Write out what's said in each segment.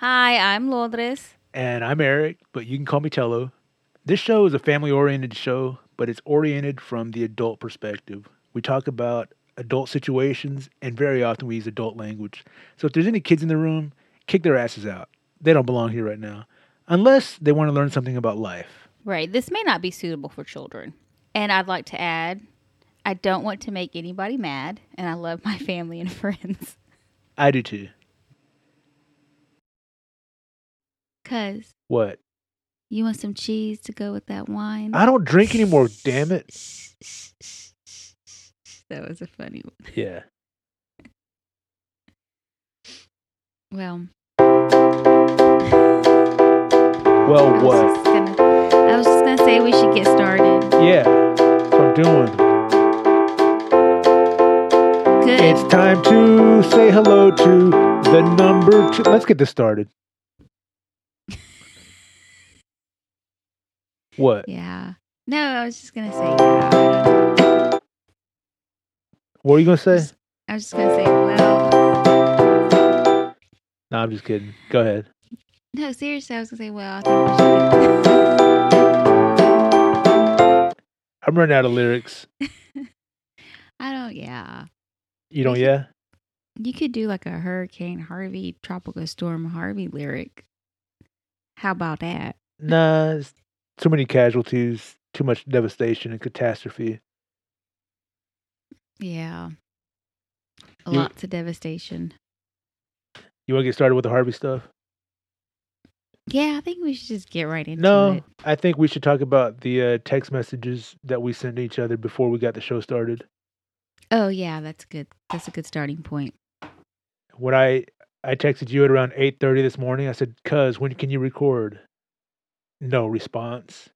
Hi, I'm Lourdes. And I'm Eric, but you can call me Tello. This show is a family oriented show, but it's oriented from the adult perspective. We talk about adult situations, and very often we use adult language. So if there's any kids in the room, kick their asses out. They don't belong here right now, unless they want to learn something about life. Right. This may not be suitable for children. And I'd like to add, I don't want to make anybody mad, and I love my family and friends. I do too. Cuz What? you want some cheese to go with that wine? I don't drink anymore, damn it. That was a funny one. Yeah. Well, Well, I what? gonna, I was just gonna say we should get started. Yeah, that's what I'm doing. Good. It's time to say hello to the number two. Let's get this started. What? yeah. No, I was just gonna say yeah. What were you gonna say? I was just gonna say well. No, I'm just kidding. Go ahead. No, seriously, I was gonna say well. I think we should I'm running out of lyrics. I don't. Yeah, You don't? Yeah. you could do like a Hurricane Harvey, Tropical Storm Harvey lyric. How about that? Nah. Too many casualties. Too much devastation and catastrophe. Yeah, You- lots of devastation. You want to get started with the Harvey stuff? Yeah, I think we should just get right into No. it. No, I think we should talk about the uh, text messages that we sent each other before we got the show started. Oh yeah, that's good. That's a good starting point. when I I texted you at around eight thirty this morning, I said, "Cuz, when can you record?" No response.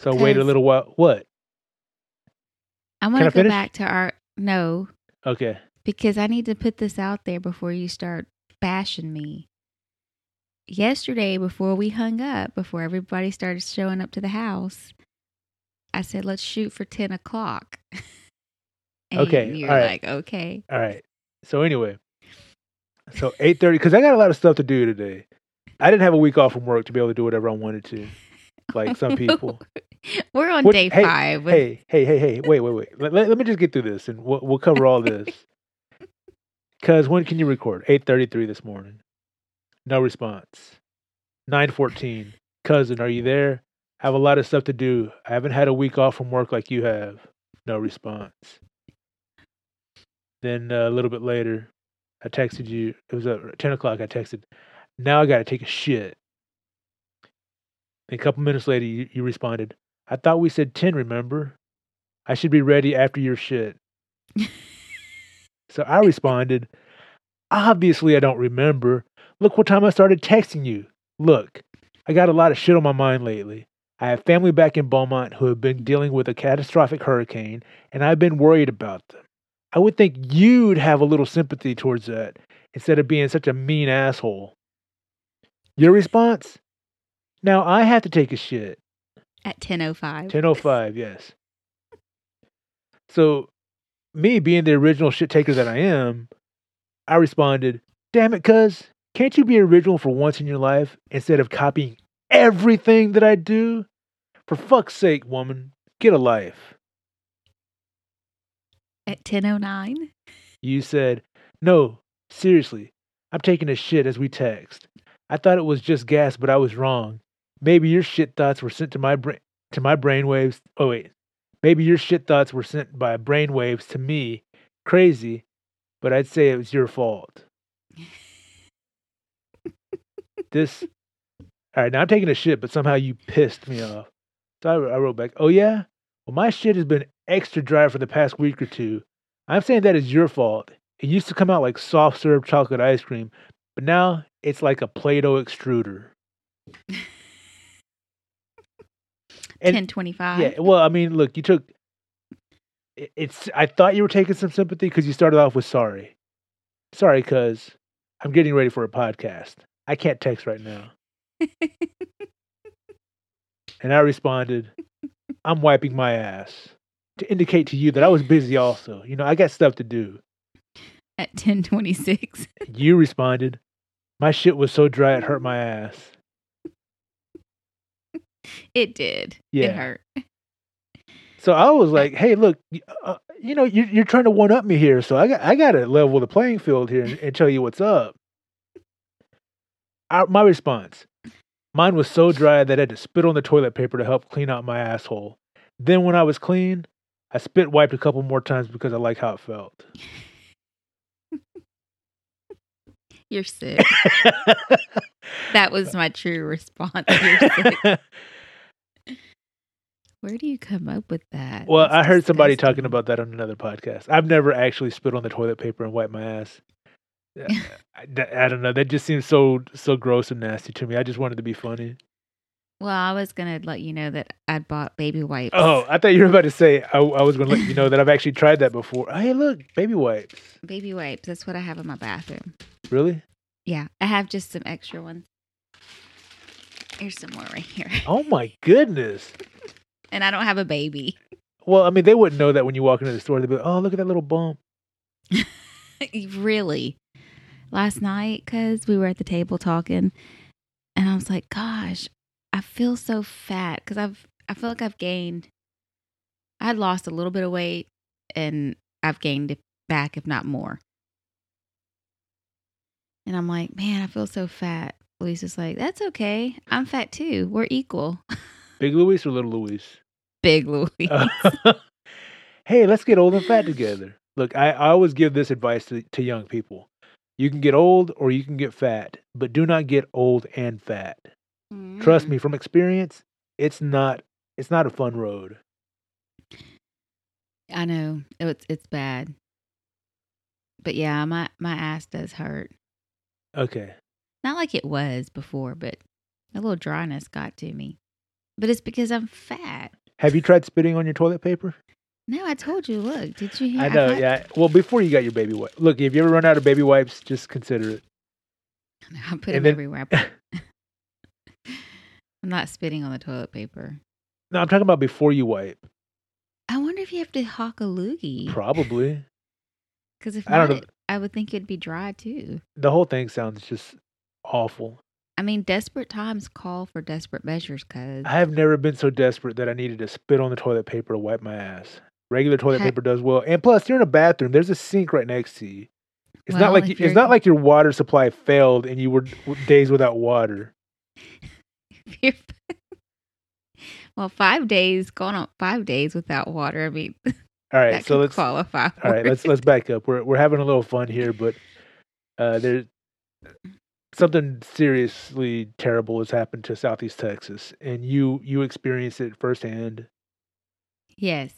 So wait a little while. What? I want gonna go finish? back to our no Okay. because I need to put this out there before you start bashing me. Yesterday, before we hung up, before everybody started showing up to the house, I said, "Let's shoot for ten o'clock." and Okay, you're all right. like, "Okay." All right. So anyway, so eight thirty because I got a lot of stuff to do today. I didn't have a week off from work to be able to do whatever I wanted to, like some people. We're on day hey, five. hey, hey, hey, hey! Wait, wait, wait. Let, let, let me just get through this, and we'll, we'll cover all this. Cause when can you record? Eight thirty-three this morning. No response. Nine fourteen. Cousin, are you there? I Have a lot of stuff to do. I haven't had a week off from work like you have. No response. Then uh, a little bit later, I texted you. It was at ten o'clock. I texted. Now I got to take a shit. And a couple minutes later, you, you responded. I thought we said 10, remember? I should be ready after your shit. so I responded, Obviously, I don't remember. Look what time I started texting you. Look, I got a lot of shit on my mind lately. I have family back in Beaumont who have been dealing with a catastrophic hurricane, and I've been worried about them. I would think you'd have a little sympathy towards that instead of being such a mean asshole. Your response? Now I have to take a shit. at ten oh five. 1005, yes. So, me being the original shit taker that I am, I responded, Damn it, cuz, can't you be original for once in your life instead of copying everything that I do? For fuck's sake, woman, get a life. At ten oh nine. You said, No, seriously, I'm taking a shit as we text. I thought it was just gas, but I was wrong. Maybe your shit thoughts were sent to my brain to my brainwaves. Oh wait. Maybe your shit thoughts were sent by brainwaves to me. Crazy, but I'd say it was your fault. this all right, now I'm taking a shit, but somehow you pissed me off. So I, I wrote back, Oh yeah? Well, my shit has been extra dry for the past week or two. I'm saying that is your fault. It used to come out like soft serve chocolate ice cream, but now it's like a Play Doh extruder. Ten twenty five. Yeah, well, I mean, look, you took. It's. I thought you were taking some sympathy because you started off with sorry. Sorry, cuz I'm getting ready for a podcast. I can't text right now. And I responded, I'm wiping my ass to indicate to you that I was busy also. You know, I got stuff to do. At ten twenty six. You responded, My shit was so dry it hurt my ass. It did. Yeah. It hurt. So I was like, "Hey, look, uh, you know, you're, you're trying to one up me here, so I got I got to level the playing field here and, and tell you what's up." I, my response, mine was so dry that I had to spit on the toilet paper to help clean out my asshole. Then when I was clean, I spit wiped a couple more times because I like how it felt. You're sick. that was my true response. You're sick. Where do you come up with that? well, That's I heard somebody talking about that on another podcast. I've never actually spit on the toilet paper and wiped my ass. Uh, I, I- I don't know. That just seems so so gross and nasty to me. I just wanted to be funny. Well, I was gonna let you know that I bought baby wipes. Oh, I thought you were about to say I, I was going to let you know that I've actually tried that before. Hey, look, baby wipes. baby wipes. That's what I have in my bathroom. Really? Yeah, I have just some extra ones. Here's some more right here. Oh my goodness. And I don't have a baby. Well, I mean, they wouldn't know that when you walk into the store. They'd be like, "Oh, look at that little bump." really? Last night, because we were at the table talking, and I was like, gosh, I feel so fat because I've, I feel like I've gained, I had lost a little bit of weight and I've gained it back, if not more. And I'm like, man, I feel so fat. Lisa's like, that's okay. I'm fat too. We're equal. Big Louis or little Louis? Big Louis. hey, let's get old and fat together. Look, I, I always give this advice to, to young people. You can get old or you can get fat, but do not get old and fat. Trust Mm. me, from experience, it's not it's not a fun road. I know it's it's bad, but yeah, my my ass does hurt. Okay. Not like it was before, but a little dryness got to me. But it's because I'm fat. Have you tried spitting on your toilet paper? No, I told you. Look, did you hear? I know, had- yeah. Well, before you got your baby wipe. Look, if you ever run out of baby wipes, just consider it. I put And them then- everywhere. I put- I'm not spitting on the toilet paper. No, I'm talking about before you wipe. I wonder if you have to hawk a loogie. Probably. Because if I don't know. it- I would think it'd be dry too. The whole thing sounds just awful. I mean, desperate times call for desperate measures. Cause I have never been so desperate that I needed to spit on the toilet paper to wipe my ass. Regular toilet Ha- paper does well, and plus you're in a bathroom. There's a sink right next to you. It's Well, not like you, it's not like your water supply failed and you were days without water. Well, five days going on five days without water. I mean, All right, so let's qualify. all right let's let's back up. We're we're having a little fun here, but uh, there's something seriously terrible has happened to Southeast Texas, and you you experienced it firsthand. Yes,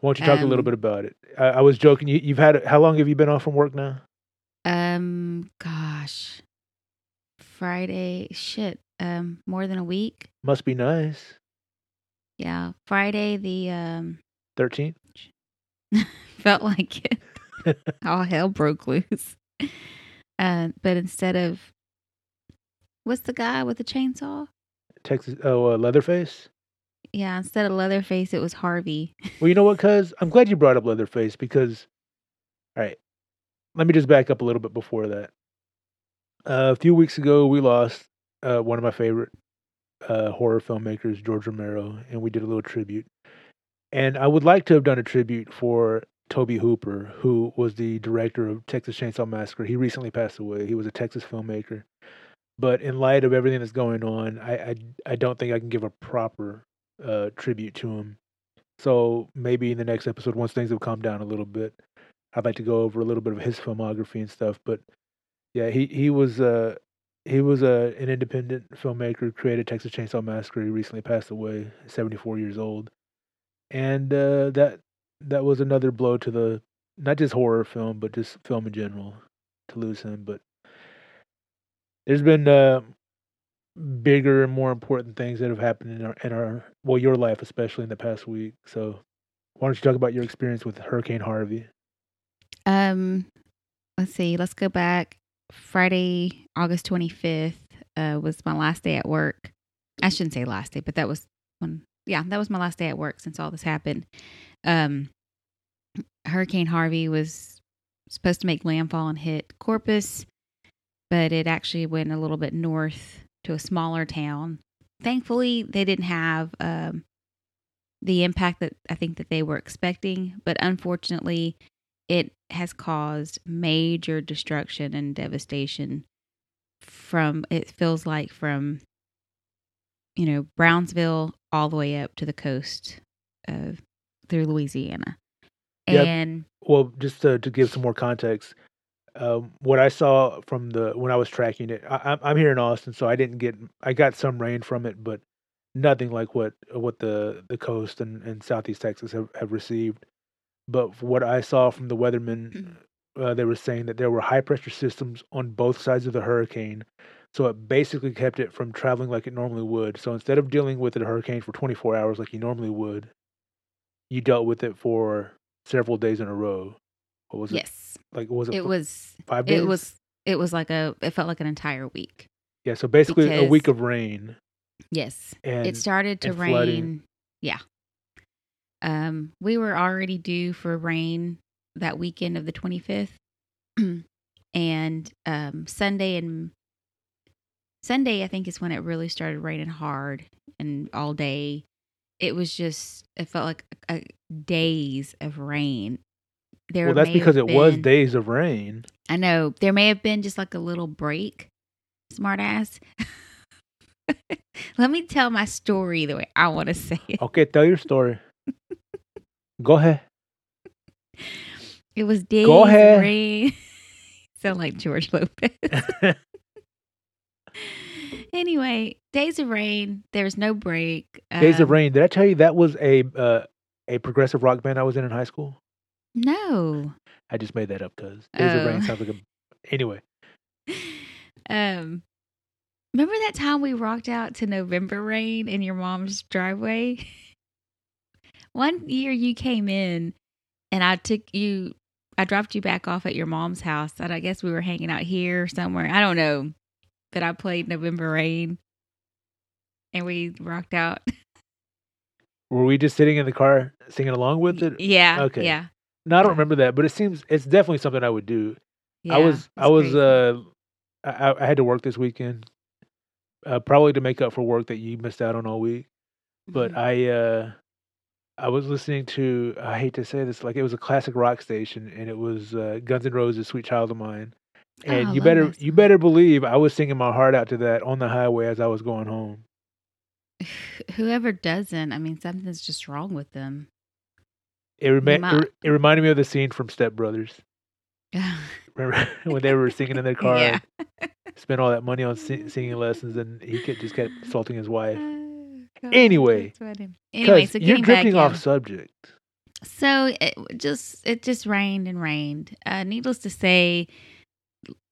Why don't you talk a little Um, bit about it? I, I was joking. You, you've had how long have you been off from work now? Um, gosh, Friday. Shit. Um, more than a week. Must be nice. Yeah, Friday. The um Thirteenth. felt like it. All hell broke loose. Uh, but instead of what's the guy with the chainsaw? Texas. Oh, uh, Leatherface. Yeah, instead of Leatherface, it was Harvey. Well, you know what, cuz? I'm glad you brought up Leatherface because, all right, let me just back up a little bit before that. Uh, a few weeks ago, we lost uh, one of my favorite uh, horror filmmakers, George Romero, and we did a little tribute. And I would like to have done a tribute for Tobe Hooper, who was the director of Texas Chainsaw Massacre. He recently passed away. He was a Texas filmmaker. But in light of everything that's going on, I I, I don't think I can give a proper uh, tribute to him. So maybe in the next episode, once things have calmed down a little bit, I'd like to go over a little bit of his filmography and stuff. But yeah, he he was uh he was uh, an independent filmmaker, created Texas Chainsaw Massacre. He recently passed away, seventy four years old, and uh, that that was another blow to the not just horror film, but just film in general to lose him. But there's been uh, bigger and more important things that have happened in our in our well your life especially in the past week. So why don't you talk about your experience with Hurricane Harvey? Um, let's see. Let's go back. Friday, August twenty fifth, uh, was my last day at work. I shouldn't say last day, but that was when. Yeah, that was my last day at work since all this happened. Um, Hurricane Harvey was supposed to make landfall and hit Corpus. but it actually went a little bit north to a smaller town. Thankfully, they didn't have um, the impact that I think that they were expecting, but unfortunately, it has caused major destruction and devastation from it feels like from you know Brownsville all the way up to the coast of through Louisiana. Yep. And Well, just to, to give some more context, um, what I saw from the when I was tracking it, I, I'm- I'm here in Austin, so I didn't get. I got some rain from it, but nothing like what what the the coast and, and southeast Texas have, have received. But what I saw from the weathermen, uh, they were saying that there were high pressure systems on both sides of the hurricane, so it basically kept it from traveling like it normally would. So instead of dealing with the hurricane for 24 hours like you normally would, you dealt with it for several days in a row. What was it? yes, Like was it, it was five days? it was it was like a it felt like an entire week. yeah. So basically a week of rain Yes. and it started to rain. flooding. Yeah. Um, we were already due for rain that weekend of the 25th. and um, Sunday and Sunday, I think, is when it really started raining hard and all day. It was just, it felt like a, days of rain. There well, that's because it was days of rain. I know there may have been just like a little break, smartass. Let me tell my story the way I want to say it. Okay, tell your story. Go ahead. It was days Go ahead. of rain. Sound like George Lopez. anyway, days of rain. There's no break. Days of Um, Rain. Did I tell you that was a uh, a progressive rock band I was in in high school? No. I just made that up because Days of Rain Oh. sounds like a. Anyway, Um, remember that time we rocked out to November rain in your mom's driveway? One year you came in and I took you, I dropped you back off at your mom's house. And I guess we were hanging out here somewhere. I don't know. But I played November rain and we rocked out. were we just sitting in the car singing along with it? yeah. Okay. Yeah. No, I don't remember that, but it seems it's definitely something I would do. yeah I was I was crazy. uh I, I had to work this weekend, uh, probably to make up for work that you missed out on all week. But Mhm. I uh I was listening to I hate to say this like it was a classic rock station and it was uh, Guns N' Roses "Sweet Child of Mine," Oh, and you better you better believe I was singing my heart out to that on the highway as I was going home. whoever doesn't, I mean, something's just wrong with them. It, rema- Ma- it, it reminded me of the scene from Step Brothers. Yeah. Remember when they were singing in their car, Yeah. and spent all that money on si- singing lessons, and he kept, just kept insulting his wife. God, Anyway, anyway, so you're drifting off in. subject. So it just it just rained and rained. Uh, needless to say,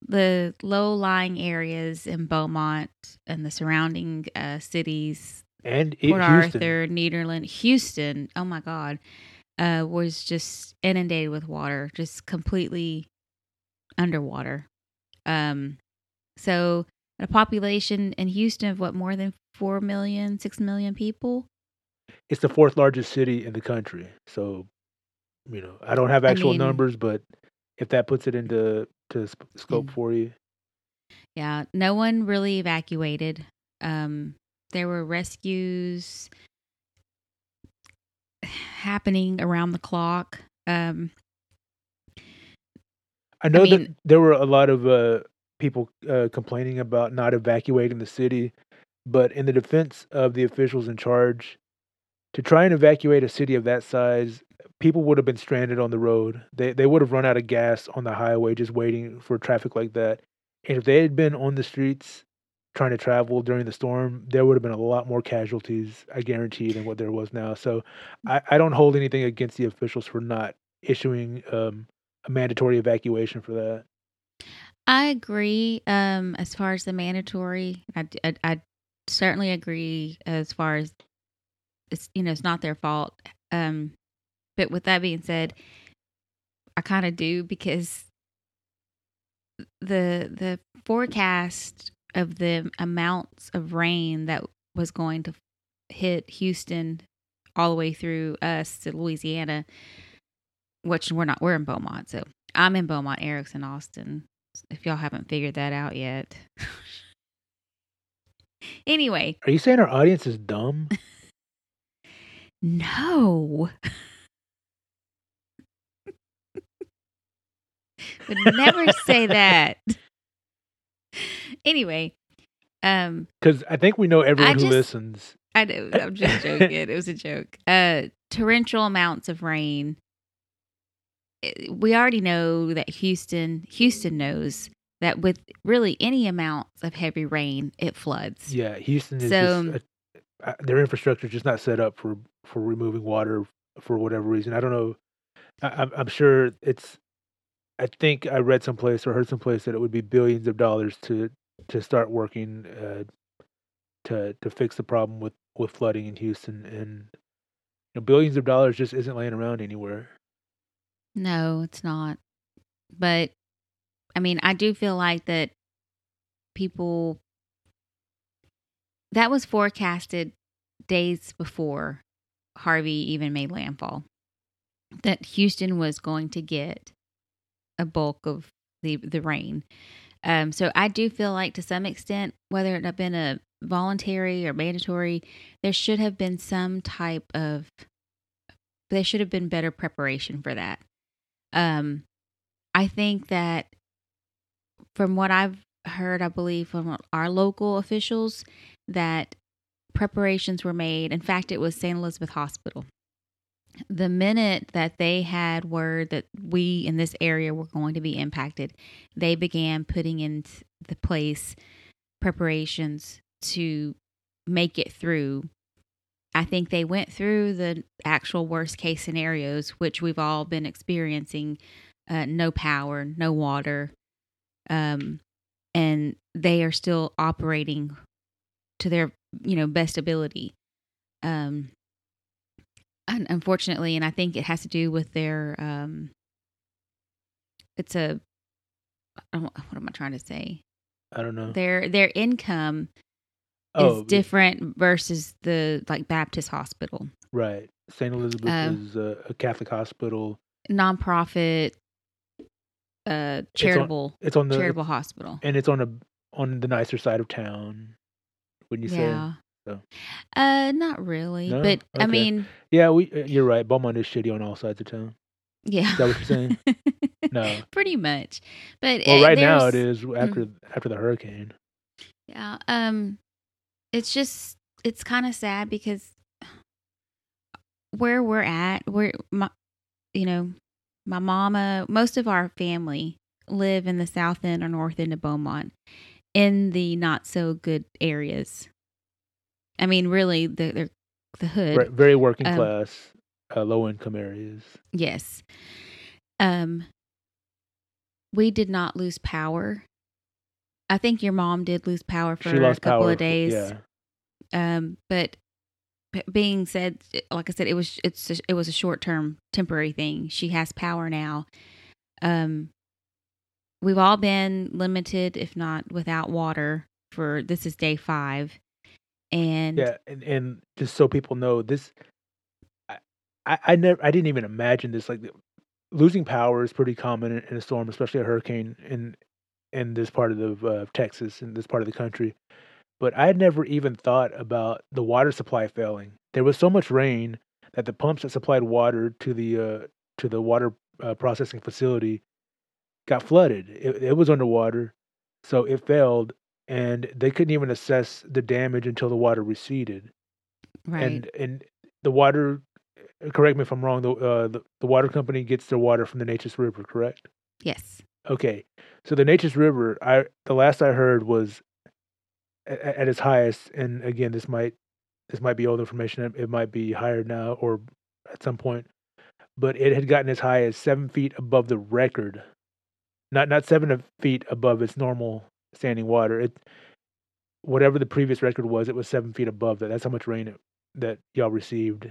the low lying areas in Beaumont and the surrounding uh, cities, And it, Port Houston, Arthur, Nederland, Houston. Oh my God, uh, was just inundated with water, just completely underwater. Um, so a population in Houston of what more than four million, six million people. it's the fourth largest city in the country. So, you know, I don't have I actual mean- numbers, but if that puts it into to scope for you, Yeah, no one really evacuated. Um, there were rescues happening around the clock. Um, I know that mean- there were a lot of uh, people uh, complaining about not evacuating the city, but in the defense of the officials in charge, to try and evacuate a city of that size, people would have been stranded on the road. They they would have run out of gas on the highway just waiting for traffic like that. And if they had been on the streets trying to travel during the storm, there would have been a lot more casualties, I guarantee, than what there was now. So I, I don't hold anything against the officials for not issuing um, a mandatory evacuation for that. I agree. Um, as far as the mandatory, I, I, I certainly agree. As far as it's you know it's not their fault. Um, but with that being said, I kind of do because the the forecast of the amounts of rain that was going to hit Houston all the way through us to Louisiana, which we're not we're in Beaumont, so I'm in Beaumont, Eric's in Austin. If y'all haven't figured that out yet. anyway, Are you saying our audience is dumb? no. Would never say that. Anyway, um, Because I think we know everyone who listens. I know. I'm just joking. It was a joke. Uh, torrential amounts of rain. We already know that Houston. Houston knows that with really any amounts of heavy rain, it floods. Yeah, Houston is So- just a, their infrastructure is just not set up for for removing water for whatever reason. I don't know. I, I'm I'm sure it's. I think I read someplace or heard someplace that it would be billions of dollars to to start working uh, to to fix the problem with with flooding in Houston, and you know, billions of dollars just isn't laying around anywhere. No, it's not. But I mean, I do feel like that people that was forecasted days before Harvey even made landfall. That Houston was going to get a bulk of the the rain. Um, so I do feel like to some extent, whether it had been a voluntary or mandatory, there should have been some type of there should have been better preparation for that. Um, I think that from what I've heard, I believe from our local officials that preparations were made. In fact, it was St. Elizabeth Hospital. The minute that they had word that we in this area were going to be impacted, they began putting in the place preparations to make it through I think they went through the actual worst case scenarios, which we've all been experiencing uh, no power, no water. Um, and they are still operating to their, you know, best ability. Um, un- unfortunately, and I think it has to do with their, um, it's a, I don't- what am I trying to say? I don't know. Their their income oh, is different versus the like Baptist hospital. right. St. Elizabeth Um, is a, a Catholic hospital. nonprofit uh charitable It's on the charitable hospital. and it's on a on the nicer side of town. Wouldn't you say? Yeah. So. Uh not really. No? But I mean, Yeah, we. uh, You're right. Beaumont is shitty on all sides of town. yeah. Is that what you're saying? No. Pretty much. But Well, uh, right now it is is after after the hurricane. Yeah. Um it's just it's kind of sad because where we're at, where my you know, my mama, most of our family live in the south end or north end of Beaumont in the not so good areas. I mean, really the they're the hood. Right, very working Um, class, uh, low income areas. Yes. Um we did not lose power. I think your mom did lose power for a couple power. of days. Yeah, Um but being said like I said it was it's a, it was a short-term temporary thing. She has power now. Um we've all been limited if not without water for this is day 5. And yeah, and, and just so people know, this, I, I, I never, I didn't even imagine this. Like losing power is pretty common in, in a storm, especially a hurricane in in this part of the uh, Texas, in this part of the country. But I had never even thought about the water supply failing. There was so much rain that the pumps that supplied water to the uh, to the water uh, processing facility got flooded. It, it was underwater, so it failed, and they couldn't even assess the damage until the water receded. right. And and the water, correct me if I'm wrong. The uh, the, the water company gets their water from the Neches River, correct? yes. Okay, so the Neches River, I the last I heard was at, at its highest, and again, this might this might be old information. It, it might be higher now or at some point, but it had gotten as high as seven feet above the record, not not seven feet above its normal standing water. It whatever the previous record was, it was seven feet above that. That's how much rain it, that y'all received,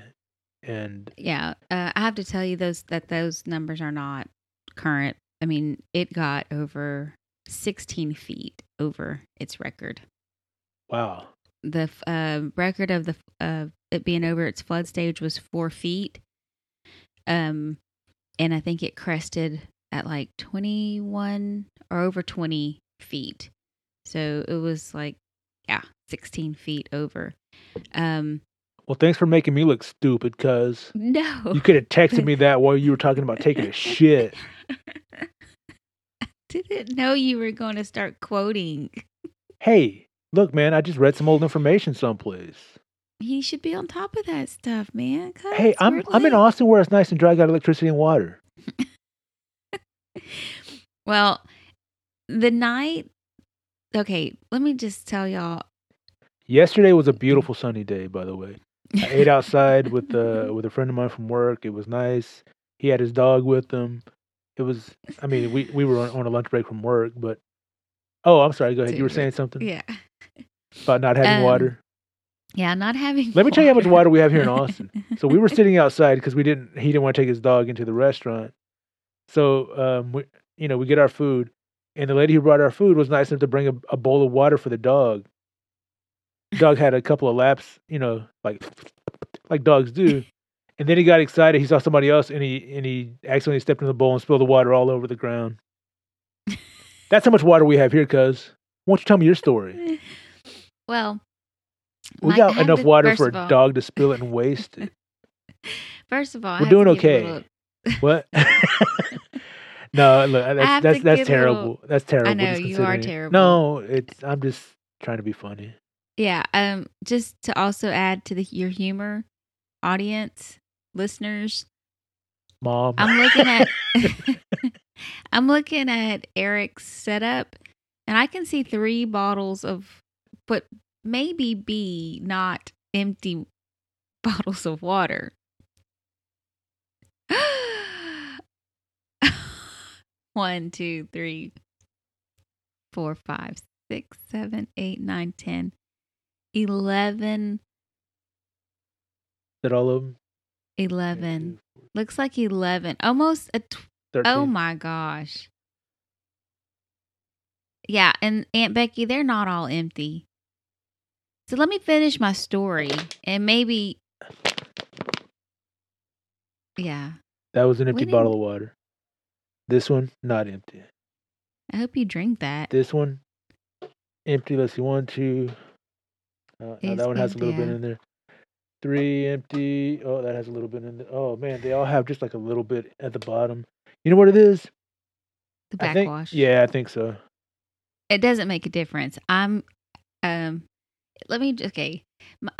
and Yeah, uh, I have to tell you those that those numbers are not current. I mean, it got over 16 feet over its record. wow, The uh, record of the uh, it being over its flood stage was four feet, um, and I think it crested at like 21 or over 20 feet. So it was like, yeah, 16 feet over. Um, Well, thanks for making me look stupid, cuz no. you could have texted me that while you were talking about taking a shit. Didn't know you were going to start quoting. Hey, look, man, I just read some old information someplace. He should be on top of that stuff, man. Hey, I'm I'm in. Austin where it's nice and dry, got electricity and water. Well, the night. Okay, let me just tell y'all. Yesterday was a beautiful sunny day, by the way. I ate outside with uh with a friend of mine from work. It was nice. He had his dog with him. It was. I mean, we we were on, a lunch break from work, but oh, I'm sorry. Go ahead. You were saying something Yeah, about not having Um, water. yeah. Not having. Let me tell you how much water we have here in Austin. So we were sitting outside because we didn't. He didn't want to take his dog into the restaurant. So um, we, you know, we get our food, and the lady who brought our food was nice enough to bring a, a bowl of water for the dog. Dog had a couple of laps, you know, like like dogs do. And then he got excited. He saw somebody else, and he and he accidentally stepped in the bowl and spilled the water all over the ground. That's how much water we have here, cuz. Why don't you tell me your story? Well, We got enough to- water for a all- dog to spill it and waste it. First of all, We're doing okay. What? no, look, that's that's, that's terrible. little- that's terrible. I know, you are terrible. No, it's I'm just trying to be funny. Yeah. Um. Just to also add to the your humor, audience, listeners. Mom. I'm looking at. I'm looking at Eric's setup, and I can see three bottles of what maybe be not empty bottles of water. One, two, three, four, five, six, seven, eight, nine, ten, eleven. Is that all of them? 11. Looks like 11. Almost a tw- Oh my gosh. Yeah, and Aunt Becky, they're not all empty. So let me finish my story and maybe Yeah. That was an empty We bottle didn't- of water. This one, not empty. I hope you drink that. This one, empty. Let's see, one, two. Uh, that one has a little empty, bit in there. Three empty. Oh, that has a little bit in there. Oh man, they all have just like a little bit at the bottom. You know what it is? The I think- backwash. yeah, I think so. It doesn't make a difference. I'm um let me okay.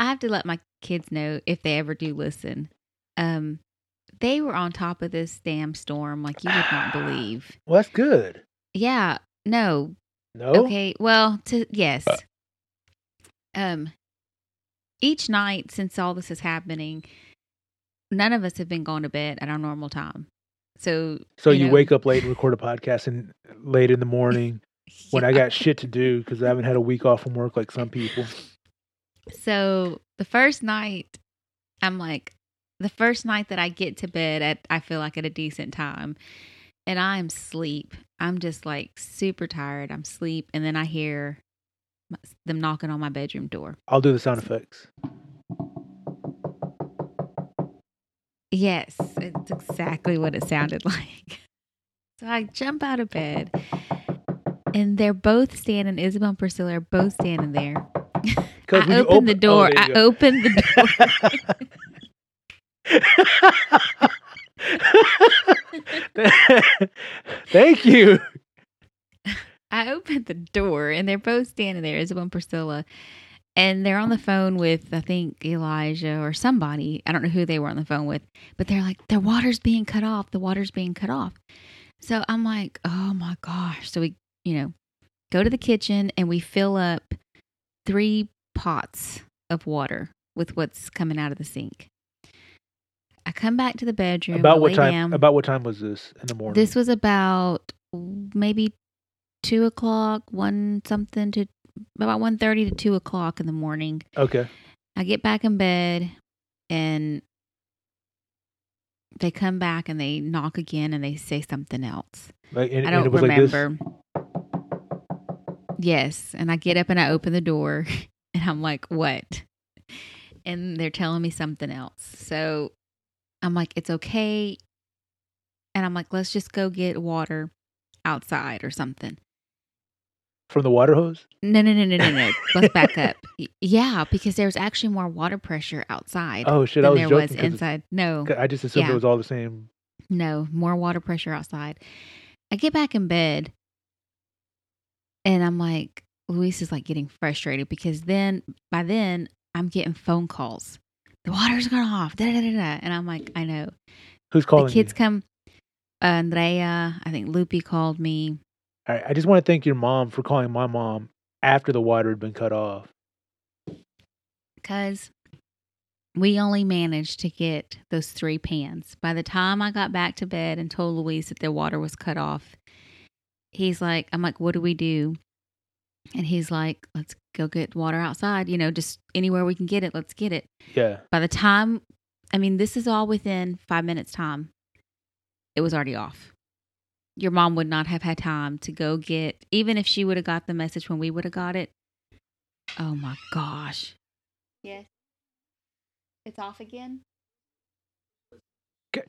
I have to let my kids know if they ever do listen. Um they were on top of this damn storm like you would not believe. Well, that's good. Yeah, no, No. Okay. Well, to yes. Um each night since all this is happening, none of us have been going to bed at our normal time. So So you you, know- wake up late and record a podcast and late in the morning when I got shit to do because I haven't had a week off from work like some people. So the first night I'm like the first night that I get to bed at I feel like at a decent time and I'm sleep. I'm just like super tired. I'm sleep and then I hear them knocking on my bedroom door. I'll do the sound effects. Yes, it's exactly what it sounded like. So I jump out of bed, and they're both standing. Isabel and Priscilla are both standing there. I opened oh, the door. I opened the door. Thank you. I opened the door, and they're both standing there. Isabel and Priscilla, and they're on the phone with I think Elijah or somebody. I don't know who they were on the phone with, but they're like, "The water's being cut off. The water's being cut off." So I'm like, "Oh my gosh!" So we, you know, go to the kitchen and we fill up three pots of water with what's coming out of the sink. I come back to the bedroom. About what time? down. About what time was this in the morning? This was about maybe two o'clock, one something to about one thirty to two o'clock in the morning. okay. I get back in bed and they come back and they knock again and they say something else. Like, and, I don't remember. like Yes, and I get up and I open the door and I'm like, "What?" And they're telling me something else. So I'm like, "It's okay." and I'm like, let's just go get water outside or something. From the water hose? No, no, no, no, no, no. let's back up. Yeah, because there's actually more water pressure outside Oh shit! I than was there was inside. No, I just assumed Yeah. it was all the same. no, more water pressure outside. I get back in bed and I'm like, Luis is like getting frustrated because then by then I'm getting phone calls. The water's gone off. Da, da, da, da. And I'm like, I know. Who's calling the kids you? come. Uh, Andrea, I think Loopy called me. All right, I just want to thank your mom for calling my mom after the water had been cut off. because we only managed to get those three pans. By the time I got back to bed and told Louise that the water was cut off, he's like, I'm like, what do we do? And he's like, let's go get water outside, you know, just anywhere we can get it, let's get it. Yeah. By the time, I mean, this is all within five minutes' time, it was already off. Your mom would not have had time to go get, even if she would have got the message when we would have got it. Oh my gosh. Yes. It's off again?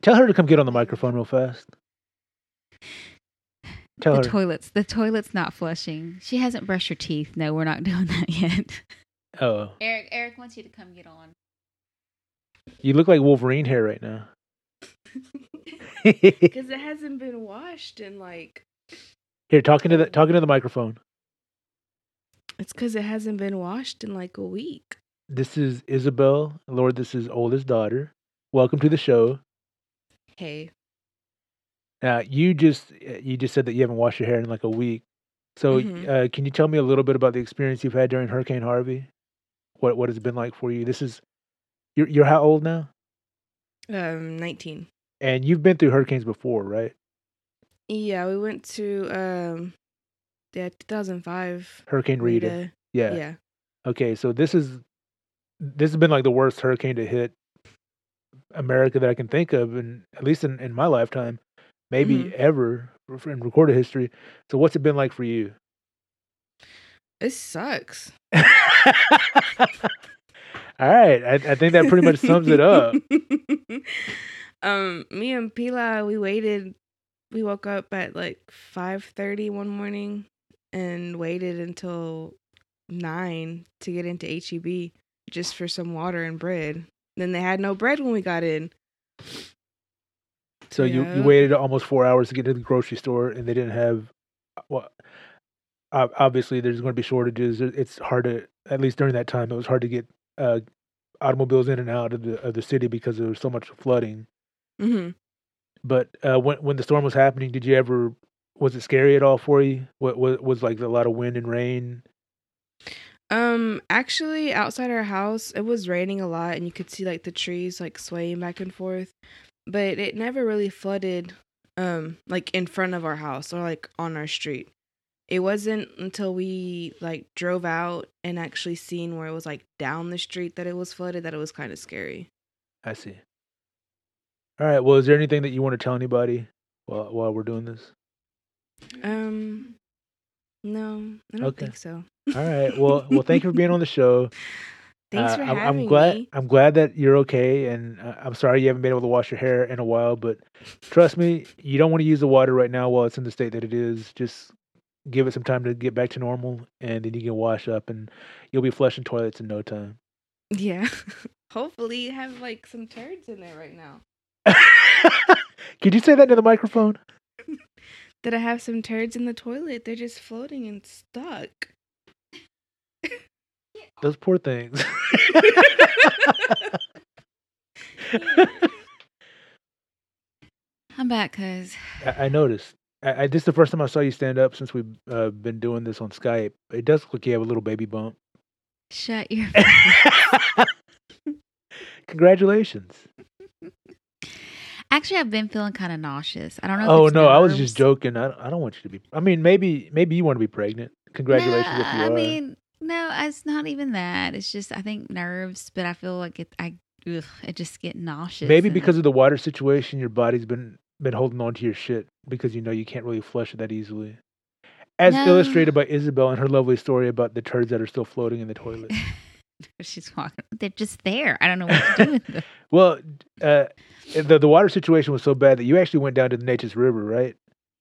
Tell her to come get on the microphone real fast. Tell the her. toilet's the toilet's not flushing. She hasn't brushed her teeth. No, we're not doing that yet. oh, Eric Eric wants you to come get on. you look like Wolverine hair right now. Because it hasn't been washed in like. Here, talking to the talking to the microphone. It's because it hasn't been washed in like a week. This is Isabel. Lord, this is oldest daughter. Welcome to the show. Hey. Now, you just uh, you just said that you haven't washed your hair in like a week. So, Mhm. uh, can you tell me a little bit about the experience you've had during Hurricane Harvey? What what has it been like for you? This is you're you're how old now? Um, 19. And you've been through hurricanes before, right? Yeah, we went to um, yeah, 2005. Hurricane Rita. Yeah. Yeah. Okay, so this is this has been like the worst hurricane to hit America that I can think of, and at least in, in my lifetime, maybe Mhm. ever in recorded history. So, what's it been like for you? It sucks. All right, I, I think that pretty much sums it up. um, me and Pila, we waited. We woke up at like 5:30 one morning and waited until nine to get into HEB just for some water and bread. Then they had no bread when we got in. So you, you waited almost four hours to get to the grocery store, and they didn't have. Well, obviously there's going to be shortages. It's hard to, at least during that time, it was hard to get uh, automobiles in and out of the of the city because there was so much flooding. Hmm But uh, when when the storm was happening, did you ever? Was it scary at all for you? What was, was like a lot of wind and rain? Um, actually, outside our house, it was raining a lot, and you could see like the trees like swaying back and forth, but it never really flooded, um, like in front of our house or like on our street. It wasn't until we like drove out and actually seen where it was like down the street that it was flooded that it was kind of scary. I see. All right. Well, is there anything that you want to tell anybody while while we're doing this? Um, no, I don't Okay. think so. All right. Well, well, thank you for being on the show. Thanks Uh, for I'm, having I'm glad. me. I'm glad that you're okay, and uh, I'm sorry you haven't been able to wash your hair in a while. But trust me, you don't want to use the water right now while it's in the state that it is. Just give it some time to get back to normal, and then you can wash up, and you'll be flushing toilets in no time. Yeah. Hopefully, you have like some turds in there right now. Could you say that to the microphone? Did I have some turds in the toilet? They're just floating and stuck. Those poor things. I'm back because I, I noticed. I, I, this is the first time I saw you stand up since we've uh, been doing this on Skype. It does look like you have a little baby bump. shut your. Congratulations. Actually, I've been feeling kind of nauseous. I don't know. If Oh no, I was just joking. I don't, I don't want you to be. I mean, maybe maybe you want to be pregnant. Congratulations No, if you I are. mean, no, it's not even that. It's just I think nerves, but I feel like it. I ugh, I just get nauseous. maybe because of the water situation, your body's been been holding on to your shit because you know you can't really flush it that easily. As No. illustrated by Isabel and her lovely story about the turds that are still floating in the toilet. She's walking. They're just there. I don't know what to do with them. Well, uh, the the water situation was so bad that you actually went down to the Neches River, right?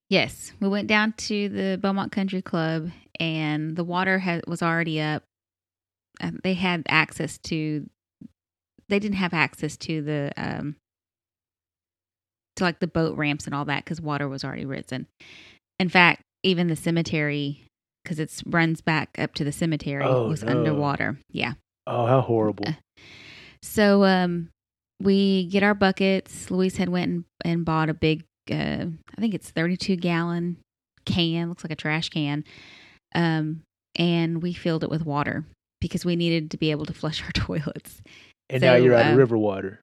Yes, we went down to the Beaumont Country Club, and the water had, was already up. Uh, they had access to. They didn't have access to the um, to like the boat ramps and all that because water was already risen. In fact, even the cemetery, because it runs back up to the cemetery, Oh, was no. underwater. Yeah. Oh, how horrible! Uh, So um, we get our buckets. Louise had went and, and bought a big, uh, I think it's thirty-two gallon can. Looks like a trash can. Um, and we filled it with water because we needed to be able to flush our toilets. And now you're out of um, river water.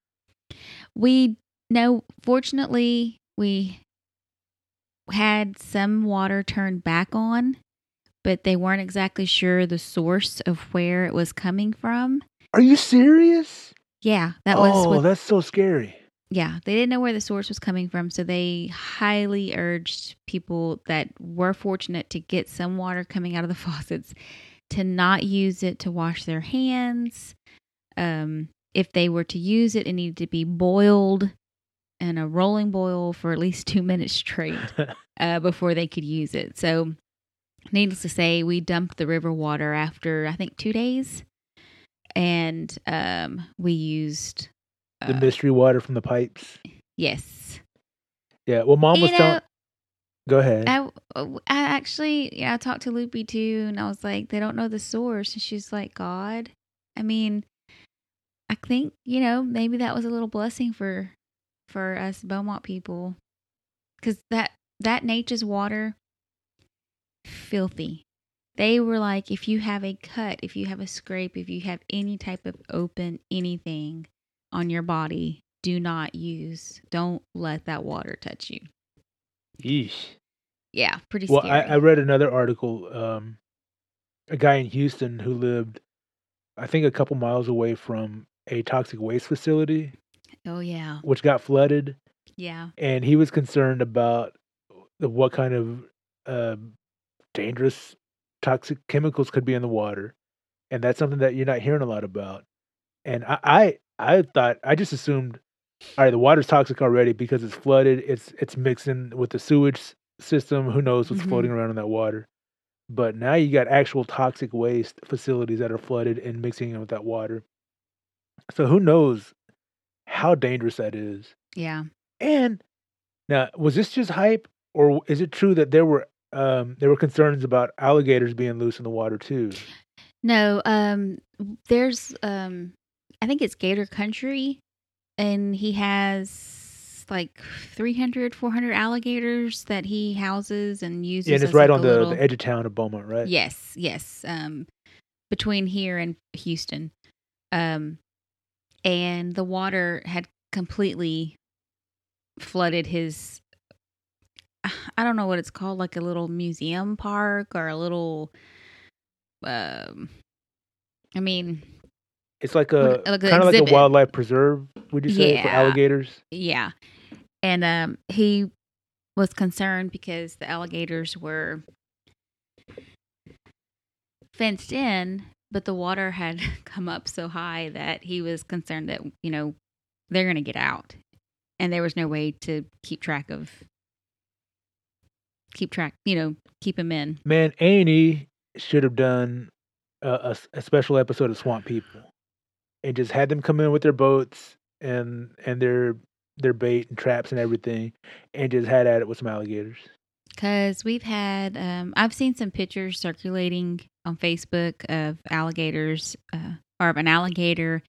We no, fortunately, we had some water turned back on, but they weren't exactly sure the source of where it was coming from. Are you serious? Yeah, that was oh, what that's so scary. yeah, they didn't know where the source was coming from, so they highly urged people that were fortunate to get some water coming out of the faucets to not use it to wash their hands. Um, if they were to use it, it needed to be boiled in a rolling boil for at least two minutes straight uh, before they could use it. So, needless to say, we dumped the river water after I think two days, and um, we used the uh, mystery water from the pipes. Yes. Yeah. Well, mom was you telling. Go ahead. I, I actually, yeah, I talked to Loopy too, and I was like, they don't know the source, and she's like, God. I mean, I think you know maybe that was a little blessing for for us Beaumont people, because that that Neches water, filthy. They were like, if you have a cut, if you have a scrape, if you have any type of open anything on your body, do not use. Don't let that water touch you. Yeesh. Yeah, pretty Well, scary. I, I read another article. Um, a guy in Houston who lived, I think, a couple miles away from a toxic waste facility, oh yeah, which got flooded, yeah, and he was concerned about what kind of uh, dangerous toxic chemicals could be in the water, and that's something that you're not hearing a lot about. And I, I, I thought I just assumed, all right, the water's toxic already because it's flooded. It's it's mixing with the sewage system. Who knows what's Mhm. floating around in that water? But now you got actual toxic waste facilities that are flooded and mixing in with that water. So who knows how dangerous that is? yeah. And now, was this just hype, or is it true that there were um, there were concerns about alligators being loose in the water too? No, um, there's um, I think it's Gator Country, and he has like 300, 400 alligators that he houses and uses. Yeah, and it's right like, on the, little- the edge of town of Beaumont, right? Yes, yes. Um, between here and Houston, um, and the water had completely flooded his. I don't know what it's called, like a little museum park or a little. Um, I mean, It's like a Like kind of like a wildlife preserve. Would you say for alligators? Yeah. And um he was concerned because the alligators were fenced in, but the water had come up so high that he was concerned that, you know, they're going to get out. And there was no way to keep track of keep track, you know, keep him in. Man, A and E should have done a special episode of Swamp People, and just had them come in with their boats and and their their bait and traps and everything, and just had at it with some alligators. Because we've had, um, I've seen some pictures circulating on Facebook of alligators, uh, or of an alligator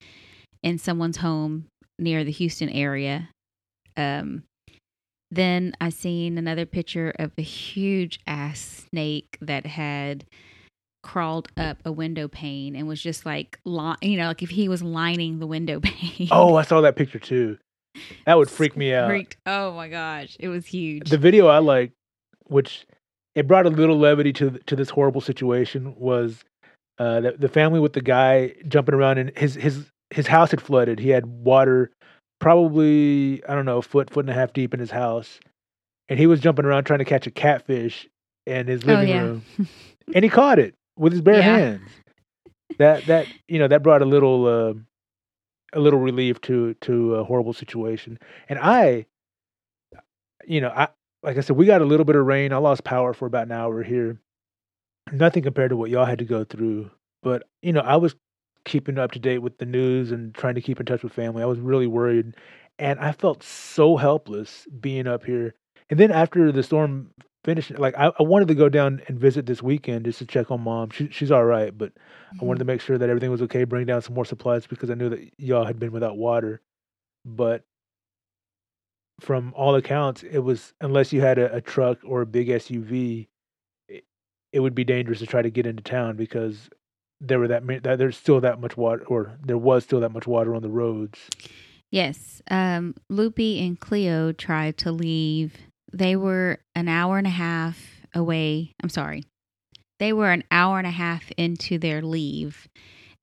in someone's home near the Houston area. Um, then I seen another picture of a huge ass snake that had crawled up a window pane and was just like, li- you know, like if he was lining the window pane. Oh, I saw that picture too. That would freak me out. Freaked- Oh my gosh, it was huge. The video I liked, which it brought a little levity to to this horrible situation, was uh, the the family with the guy jumping around and his his his house had flooded. He had water, probably I don't know, a foot foot and a half deep in his house, and he was jumping around trying to catch a catfish in his Oh, living yeah. room, and he caught it with his bare Yeah. hands. that that you know that brought a little uh, a little relief to to a horrible situation. And I, you know, I like I said, we got a little bit of rain. I lost power for about an hour here. Nothing compared to what y'all had to go through. But you know, I was keeping up to date with the news and trying to keep in touch with family. I was really worried, and I felt so helpless being up here. And then after the storm finished, like I, I wanted to go down and visit this weekend just to check on mom. She, she's all right, but I wanted mm-hmm. to make sure that everything was okay. Bring down some more supplies because I knew that y'all had been without water. But from all accounts, it was unless you had a, a truck or a big SUV, it, it would be dangerous to try to get into town because there were that, many, that there's still that much water, or there was still that much water on the roads. Yes. Um, Loopy and Cleo tried to leave. They were an hour and a half away. I'm sorry. They were an hour and a half into their leave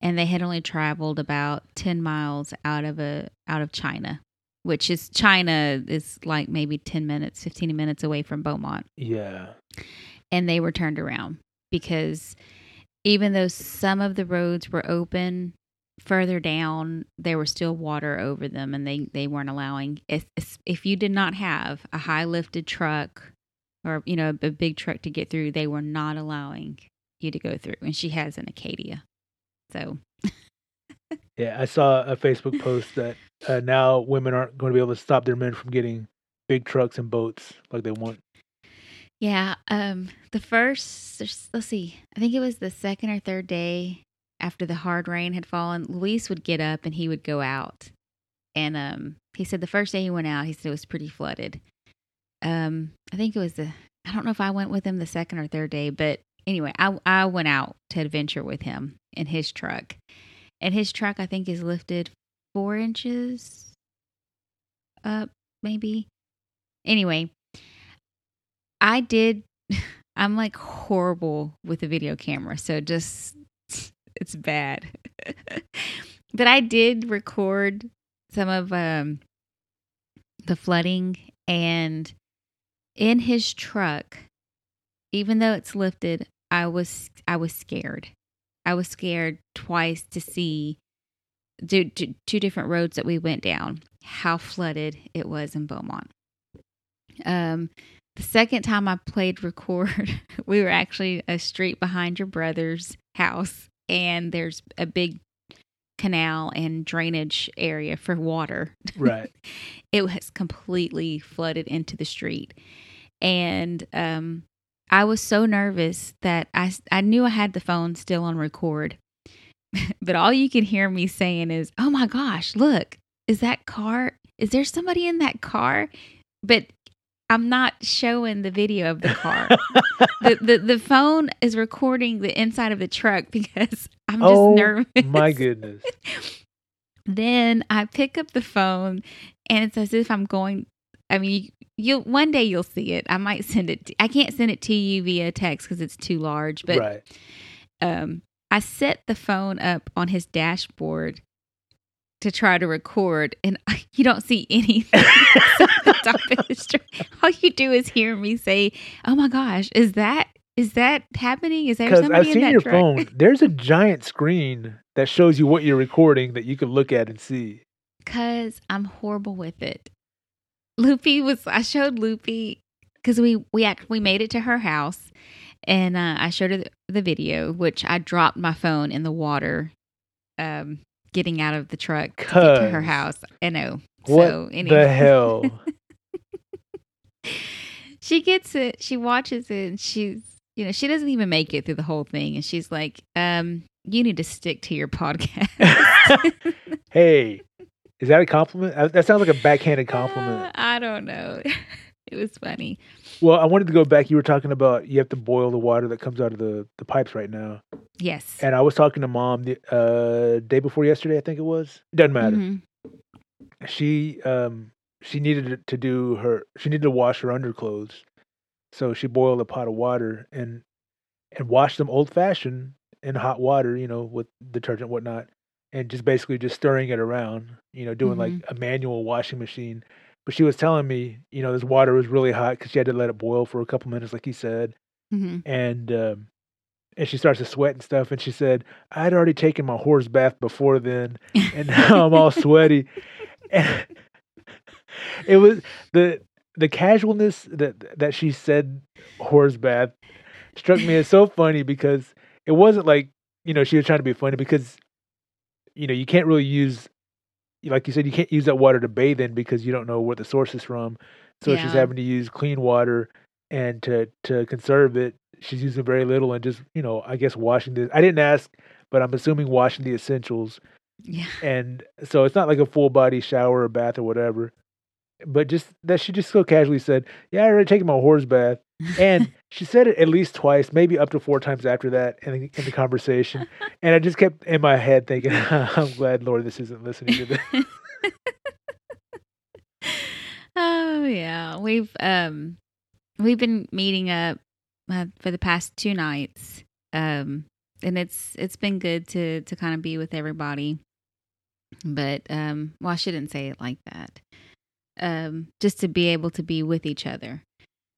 and they had only traveled about 10 miles out of a out of China, which is China is like maybe 10 minutes, 15 minutes away from Beaumont. Yeah. And they were turned around because even though some of the roads were open, further down there was still water over them and they they weren't allowing if if you did not have a high lifted truck or you know a big truck to get through they were not allowing you to go through. And she has an acadia. So. Yeah i saw a facebook post that uh, now women aren't going to be able to stop their men from getting big trucks and boats like they want yeah um the first let's see i think it was the second or third day after the hard rain had fallen, Luis would get up and he would go out. And um, he said the first day he went out, he said it was pretty flooded. Um, I think it was the, I don't know if I went with him the second or third day, but anyway, I, I went out to adventure with him in his truck. And his truck, I think, is lifted four inches up, maybe. Anyway, I did, I'm like horrible with a video camera. So just it's bad. but I did record some of um, the flooding and in his truck even though it's lifted i was i was scared i was scared twice to see two, different roads that we went down how flooded it was in beaumont um the second time i played record we were actually a street behind your brother's house and there's a big canal and drainage area for water. Right. it was completely flooded into the street. And um, I was so nervous that I, I knew I had the phone still on record. but all you can hear me saying is, oh my gosh, look, is that car? Is there somebody in that car? But I'm not showing the video of the car. the, the the phone is recording the inside of the truck because I'm just oh, nervous. My goodness. then I pick up the phone and it's as if I'm going I mean you will one day you'll see it. I might send it to, I can't send it to you via text cuz it's too large, but right. um I set the phone up on his dashboard to try to record, and you don't see anything. All you do is hear me say, "Oh my gosh, is that is that happening? Is there somebody I've seen your truck? phone. There's a giant screen that shows you what you're recording that you can look at and see. Cause I'm horrible with it. Loopy was. I showed Loopy because we we act, we made it to her house, and uh, I showed her the, the video, which I dropped my phone in the water um, getting out of the truck to get to her house. I know. What so anyway. the hell? she gets it. She watches it, and she's you know she doesn't even make it through the whole thing, and she's like, um, "You need to stick to your podcast." hey, is that a compliment? That sounds like a backhanded compliment. Uh, I don't know. it was funny. Well, I wanted to go back. You were talking about you have to boil the water that comes out of the, the pipes right now. Yes. And I was talking to mom the uh, day before yesterday, I think it was. Doesn't matter. Mm-hmm. She um she needed to do her she needed to wash her underclothes, so she boiled a pot of water and and washed them old fashioned in hot water, you know, with detergent whatnot, and just basically just stirring it around, you know, doing mm-hmm. like a manual washing machine. But she was telling me, you know, this water was really hot because she had to let it boil for a couple minutes, like you said. Mm-hmm. And um, and she starts to sweat and stuff. And she said, "I'd already taken my horse bath before then, and now I'm all sweaty." And it was the the casualness that that she said horse bath struck me as so funny because it wasn't like you know she was trying to be funny because you know you can't really use like you said you can't use that water to bathe in because you don't know where the source is from. So she's having to use clean water and to to conserve it. She's using very little and just you know i guess washing the i didn't ask but i'm assuming washing the essentials. Yeah. and so it's not like a full body shower or bath or whatever. But just that she just so casually said yeah i already taken my horse bath and she said it at least twice maybe up to four times after that in the, in the conversation and i just kept in my head thinking i'm glad lord this isn't listening to this oh yeah, we've um we've been meeting up uh, for the past two nights, um, and it's it's been good to to kind of be with everybody. But um, well, I shouldn't say it like that. Um, just to be able to be with each other,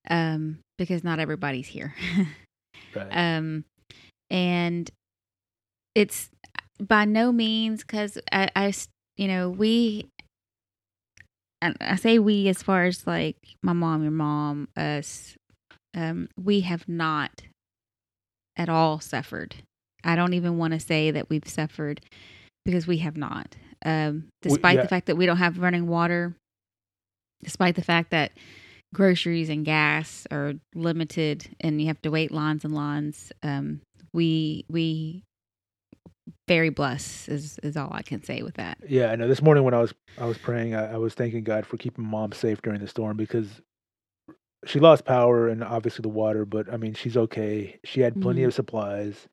um, because not everybody's here. right. um and it's by no means because I, I, you know we and i say we as far as like my mom your mom us um we have not at all suffered i don't even want to say that we've suffered because we have not um We- despite yeah. the fact that we don't have running water despite the fact that groceries and gas are limited and you have to wait lines and lines um we we very blessed is is all i can say with that Yeah, I know. This morning when I was I was praying, I, I was thanking God for keeping mom safe during the storm because she lost power and obviously the water, but I mean she's okay. She had plenty Mhm. of supplies.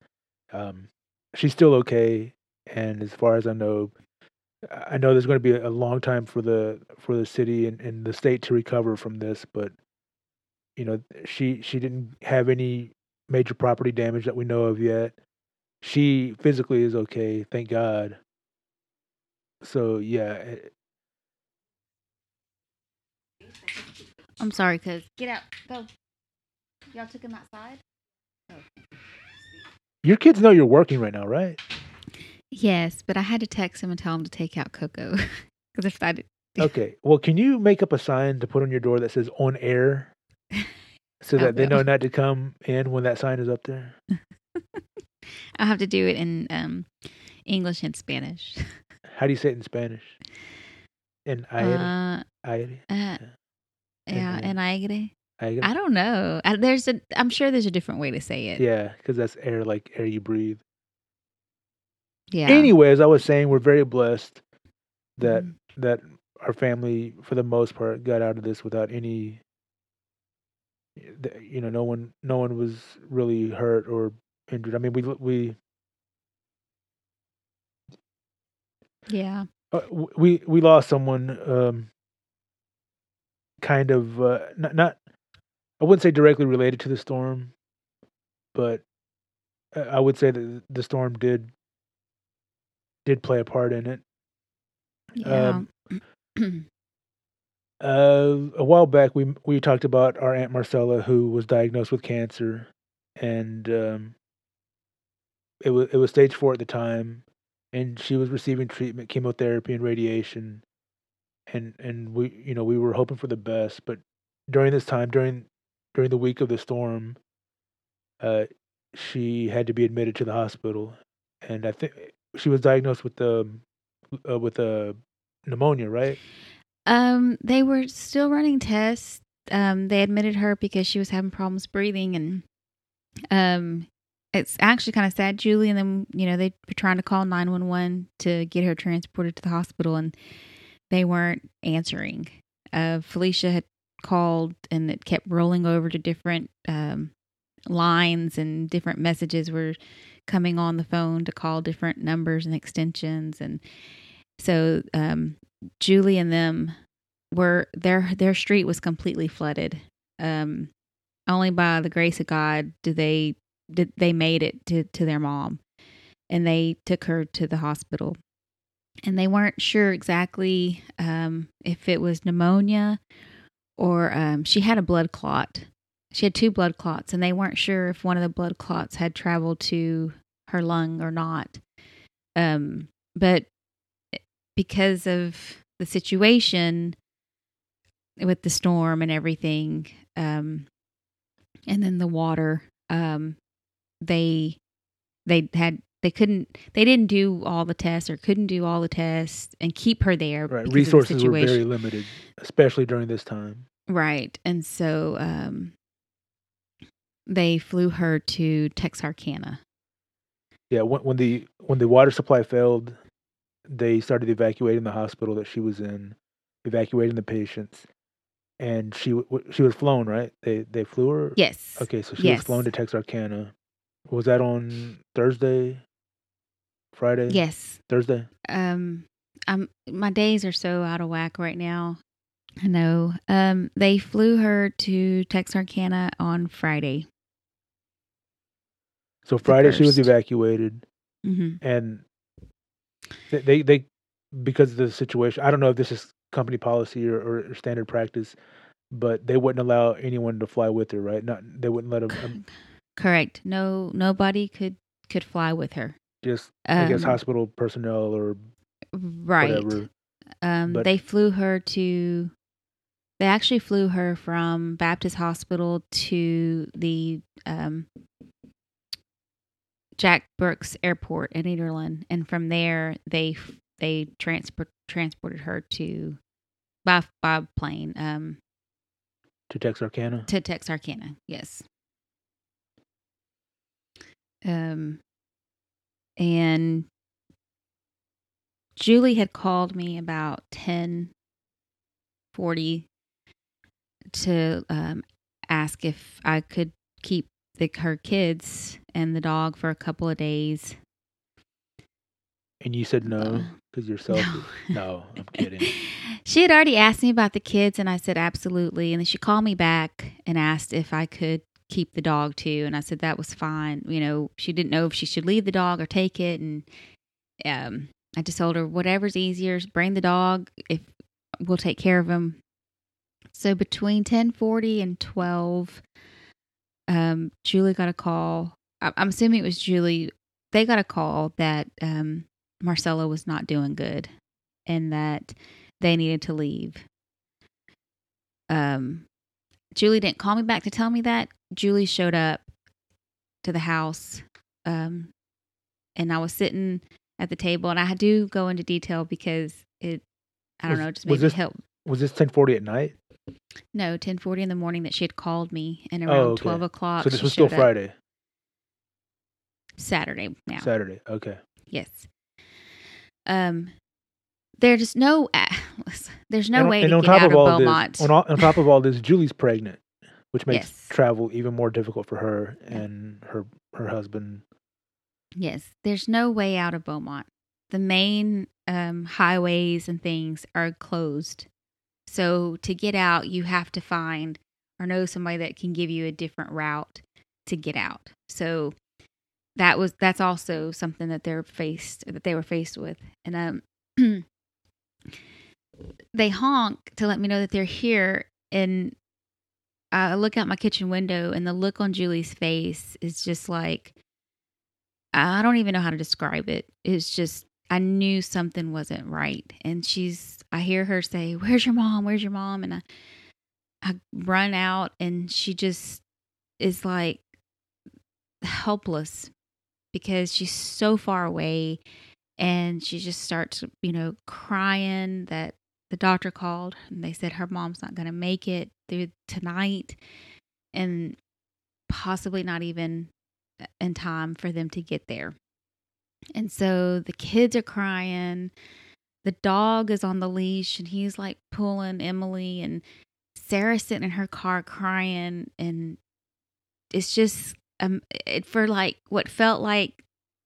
Um, she's still okay, and as far as I know, I know there's going to be a long time for the for the city and, and the state to recover from this, but you know she she didn't have any major property damage that we know of yet. She physically is okay, thank God. So yeah, it- i'm sorry cuz get out go y'all took him outside your kids know you're working right now, right? Yes but i had to text him and tell him to take out coco because if i did Okay. Well, can you make up a sign to put on your door that says "on air," so that they know not to come in when that sign is up there? i'll have to do it in um english and spanish How do you say it in Spanish? In aire, uh, aire, uh, yeah in aire aire. I don't know. I, there's a. I'm sure there's a different way to say it. Yeah, because that's air, like air you breathe. Yeah. Anyways, I was saying we're very blessed that Mhm. that our family, for the most part, got out of this without any. You know, no one, no one was really hurt or injured. I mean, we we Yeah. uh, we we lost someone um kind of uh not not I wouldn't say directly related to the storm but uh, I would say that the storm did did play a part in it Yeah. Um, uh a while back we we talked about our aunt Marcella who was diagnosed with cancer and um it was it was stage 4 at the time and she was receiving treatment chemotherapy and radiation and and we you know we were hoping for the best but during this time during during the week of the storm uh she had to be admitted to the hospital and i think she was diagnosed with the uh, with uh, pneumonia right um, they were still running tests. Um, they admitted her because she was having problems breathing, and um, it's actually kind of sad. Julie and them, you know, they were trying to call nine one one to get her transported to the hospital, and they weren't answering. Uh, Felicia had called, and it kept rolling over to different um, lines, and different messages were coming on the phone to call different numbers and extensions, and so um, Julie and them were their their street was completely flooded. Um, only by the grace of God did they did they made it to to their mom, and they took her to the hospital. And they weren't sure exactly um, if it was pneumonia or um, she had a blood clot she had two blood clots, and they weren't sure if one of the blood clots had traveled to her lung or not. Um, but because of the situation with the storm and everything, um, and then the water, um, they they had they couldn't they didn't do all the tests or couldn't do all the tests and keep her there. Right. of the Resources were very limited, especially during this time. Right. And so um they flew her to Texarkana. Yeah, when, when the when the water supply failed, they started evacuating the hospital that she was in, evacuating the patients, and she she was flown. Right? They they flew her. Yes. Okay, so she was flown to Texarkana. Was that on Thursday? Friday? Yes. Thursday. Um I'm my days are so out of whack right now. I know. Um they flew her to Texarkana on Friday. So Friday she was evacuated, Mhm. and they, they they because of the situation. I don't know if this is company policy or, or standard practice, but they wouldn't allow anyone to fly with her. Right? Not they wouldn't let them. Um, Correct. No nobody could could fly with her. just I guess Um, hospital personnel or Right. whatever. Um, But- they flew her to. They actually flew her from Baptist Hospital to the um, Jack Brooks Airport in Nederland, and from there they they transport transported her to by by plane um, to Texarkana. to Texarkana. Yes. Um, and Julie had called me about ten forty to um, ask if I could keep the, her kids and the dog for a couple of days. And you said no Uh, because you're selfish. No. I'm kidding. she had already asked me about the kids, and I said absolutely. And then she called me back and asked if I could keep the dog too, and I said that was fine. You know, she didn't know if she should leave the dog or take it, and um, I just told her whatever's easier, bring the dog. If we'll take care of him. So between ten forty and twelve, um, Julie got a call. I- I'm assuming it was Julie. They got a call that um, Marcella was not doing good and that they needed to leave. Um, Julie didn't call me back to tell me that. Julie showed up to the house, um, and I was sitting at the table, and I do go into detail because it, I don't Was- know, it just made me this- help. Was this 10:40 at night? No, ten forty in the morning that she had called me, and Oh, around okay. twelve o'clock. so this was still up. Friday, Saturday now. Saturday. Okay. Yes. Um, there's no, there's no and, way and to on get top out of of all Beaumont. this, on, all, on top of all this, Julie's pregnant, which makes Yes. travel even more difficult for her Yeah. and her her husband. Yes, there's no way out of Beaumont. The main um, highways and things are closed. So to get out, you have to find or know somebody that can give you a different route to get out. So that was that's also something that they're faced that they were faced with. And um they honk to let me know that they're here and I look out my kitchen window and the look on Julie's face is just like I don't even know how to describe it. It's just I knew something wasn't right. And she's I hear her say, "Where's your mom? Where's your mom?" and I I run out and she just is like helpless because she's so far away and she just starts, you know, crying that the doctor called and they said her mom's not going to make it through tonight and possibly not even in time for them to get there. And so the kids are crying. The dog is on the leash and he's like pulling Emily and Sarah's sitting in her car crying. And it's just um it, for like what felt like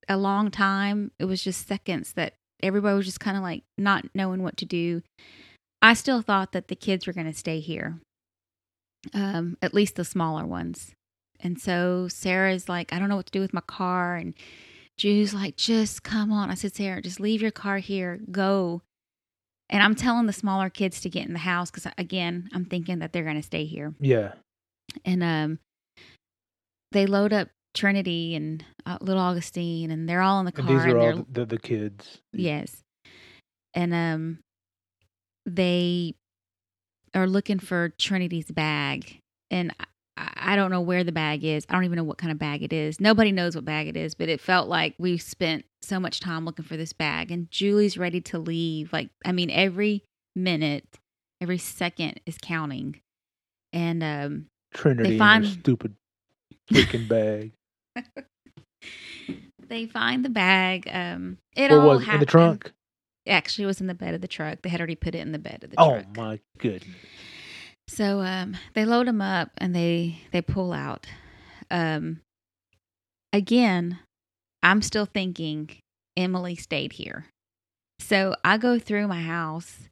a long time it was just seconds that everybody was just kind of like not knowing what to do. I still thought that the kids were going to stay here um at least the smaller ones. And so sarah's like i don't know what to do with my car. And Drew's like just come on i said sarah just leave your car here go and i'm telling the smaller kids to get in the house because again i'm thinking that they're going to stay here Yeah. and um, they load up Trinity and uh, little Augustine, and they're all in the car. And these are and all the, the kids. Yes. And um they are looking for Trinity's bag. And I, don't know where the bag is. I don't even know what kind of bag it is. Nobody knows what bag it is, but it felt like we spent so much time looking for this bag. And Julie's ready to leave. Like, I mean, every minute, every second is counting. And um Trinity find- and her stupid freaking bag. they find the bag. Um it Where all was it? in the trunk? Actually, it was in the bed of the truck. They had already put it in the bed of the Oh truck. my goodness. So um, they load them up and they they pull out. Um, again, I'm still thinking Emily stayed here. So I go through my house,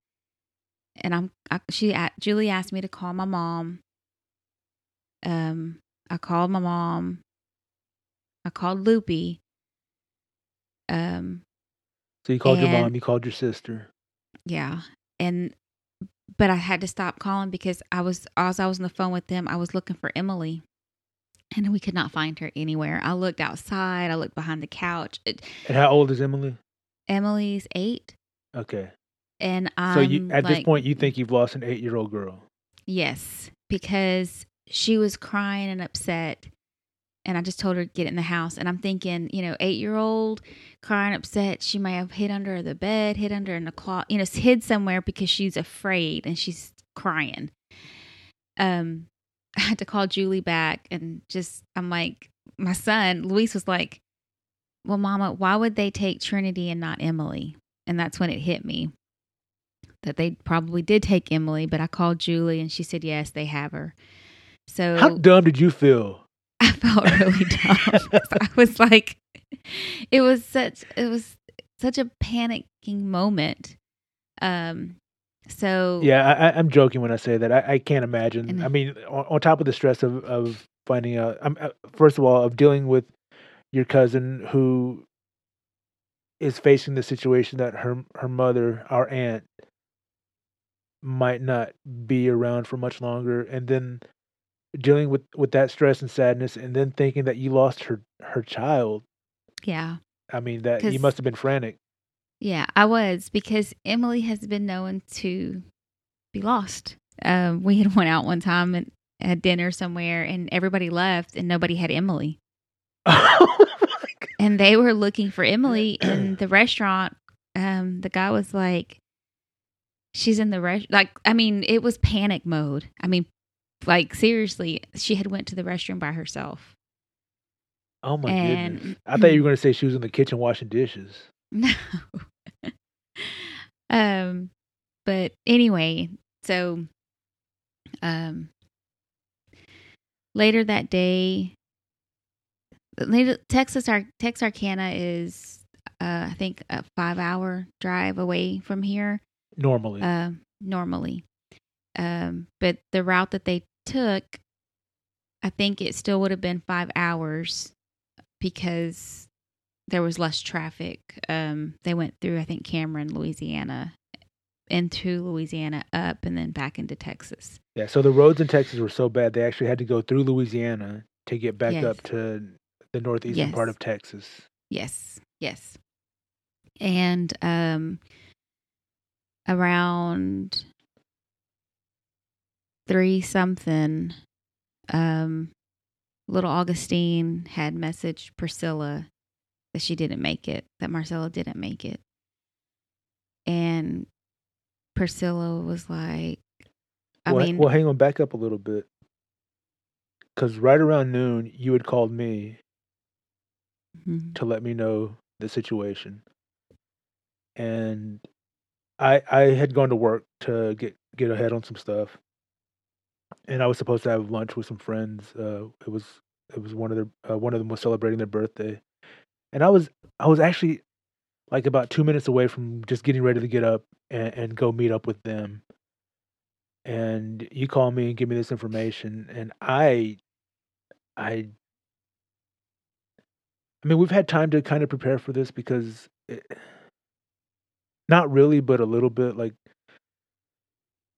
and I'm I, she Julie asked me to call my mom. Um, I called my mom. I called Loopy. Um, So you called your mom, you called your sister. yeah. And but I had to stop calling because I was as I was on the phone with them, I was looking for Emily. And we could not find her anywhere. I looked outside, I looked behind the couch. It, And how old is Emily? Emily's 8 Okay. and I'm so you at this point you think you've lost an eight year old girl. Yes, because she was crying and upset. And I just told her to get in the house. And I'm thinking, you know, eight year old crying upset. She may have hid under the bed, hid under in the closet, you know, hid somewhere because she's afraid and she's crying. Um, I had to call Julie back and just, I'm like, my son, Luis was like, well, mama, why would they take Trinity and not Emily? And that's when it hit me that they probably did take Emily, but I called Julie and she said yes, they have her. So How dumb did you feel? I felt really dumb. 'cause I was like, it was such it was such a panicking moment. Um, so Yeah, I, I'm joking when I say that. I, I can't imagine. And- I mean, on, on top of the stress of, of finding out, I'm, uh, first of all, of dealing with your cousin who is facing the situation that her her mother, our aunt, might not be around for much longer, and then dealing with with that stress and sadness, and then thinking that you lost her her child. yeah, I mean, that you must have been frantic. yeah, I was because Emily has been known to be lost. Um, we had went out one time and had dinner somewhere, and everybody left, and nobody had Emily. and they were looking for Emily in the restaurant. Um, the guy was like, "She's in the rest." Like, I mean, it was panic mode. I mean, like seriously, she had went to the restroom by herself. oh my And- goodness! I thought you were going to say she was in the kitchen washing dishes. No. um, but anyway, so, um, later that day, later Texas, Ar- Texarkana is, uh, I think a five hour drive away from here. Normally, uh, normally. Um, but the route that they took, I think it still would have been five hours because there was less traffic. Um, they went through, I think, Cameron, Louisiana, into Louisiana, up, and then back into Texas. Yeah, so the roads in Texas were so bad they actually had to go through Louisiana to get back Yes. up to the northeastern part of Texas. Yes, yes. And um around three something, um little Augustine had messaged Priscilla that she didn't make it, that Marcella didn't make it. And Priscilla was like I well, mean well, hang on, back up a little bit, because right around noon you had called me mhm, to let me know the situation, and I I had gone to work to get get ahead on some stuff, and I was supposed to have lunch with some friends. Uh, it was it was one of their uh, one of them was celebrating their birthday, and I was I was actually like about two minutes away from just getting ready to get up and, and go meet up with them. And you call me and give me this information, and I, I, I mean, we've had time to kind of prepare for this because, it, not really, but a little bit. Like,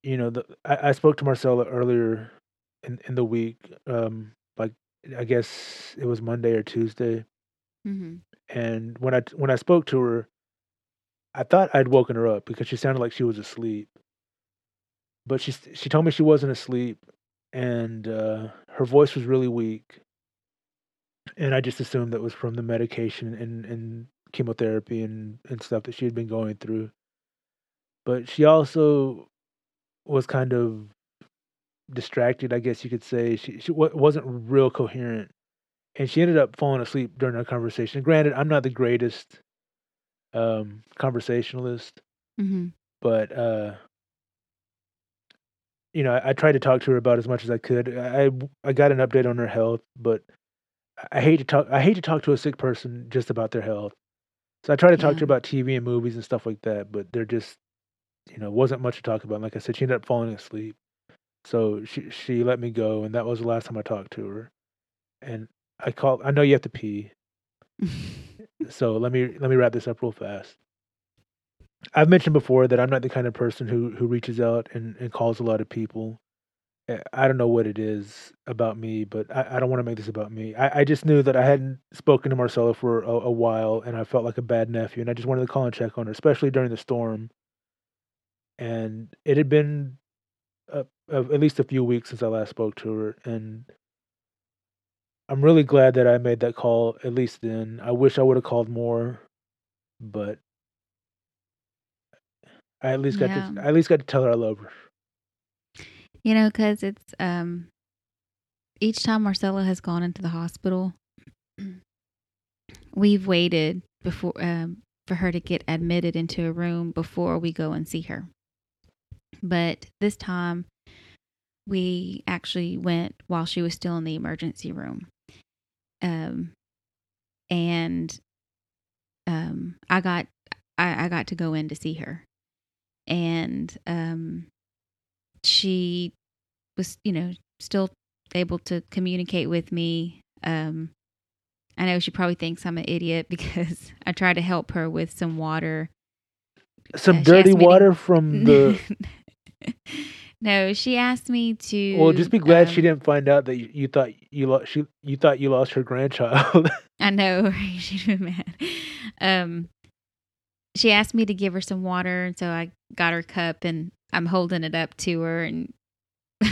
you know, the, I, I spoke to Marcella earlier in in the week. Um, like I guess it was Monday or Tuesday, hmm and when I when I spoke to her, I thought I'd woken her up because she sounded like she was asleep. But she she told me she wasn't asleep, and uh, her voice was really weak. And I just assumed that was from the medication and, and chemotherapy and, and stuff that she had been going through. But she also was kind of distracted, I guess you could say. She she wasn't real coherent, and she ended up falling asleep during our conversation. Granted, I'm not the greatest um, conversationalist, hmm but uh, you know, I, I tried to talk to her about as much as I could. I I got an update on her health, but I hate to talk. I hate to talk to a sick person just about their health. So I tried to talk to her about TV and movies and stuff like that, but they're just, you know, wasn't much to talk about. Like I said, she ended up falling asleep, so she she let me go, and that was the last time I talked to her. And I called. I know you have to pee, so let me let me wrap this up real fast. I've mentioned before that I'm not the kind of person who who reaches out and, and calls a lot of people. Uh, I don't know what it is about me, but I, I don't want to make this about me. I, I just knew that I hadn't spoken to Marcella for a, a while, and I felt like a bad nephew, and I just wanted to call and check on her, especially during the storm. And it had been uh uh at least a few weeks since I last spoke to her, and I'm really glad that I made that call. At least then, I wish I would have called more, but I at least got Yeah. to I at least got to tell her I love her. You know, because it's um, each time Marcella has gone into the hospital, we've waited before um, for her to get admitted into a room before we go and see her. But this time, we actually went while she was still in the emergency room, um, and um, I got I, I got to go in to see her, and um, she was you know still able to communicate with me. Um i know she probably thinks i'm an idiot because i tried to help her with some water. Some Uh, dirty me to- water from the. no she asked me to Well, just be glad she um, didn't find out that you, you thought you lost. She you thought you lost her grandchild. i know she'd been mad um she asked me to give her some water and so i got her cup and i'm holding it up to her and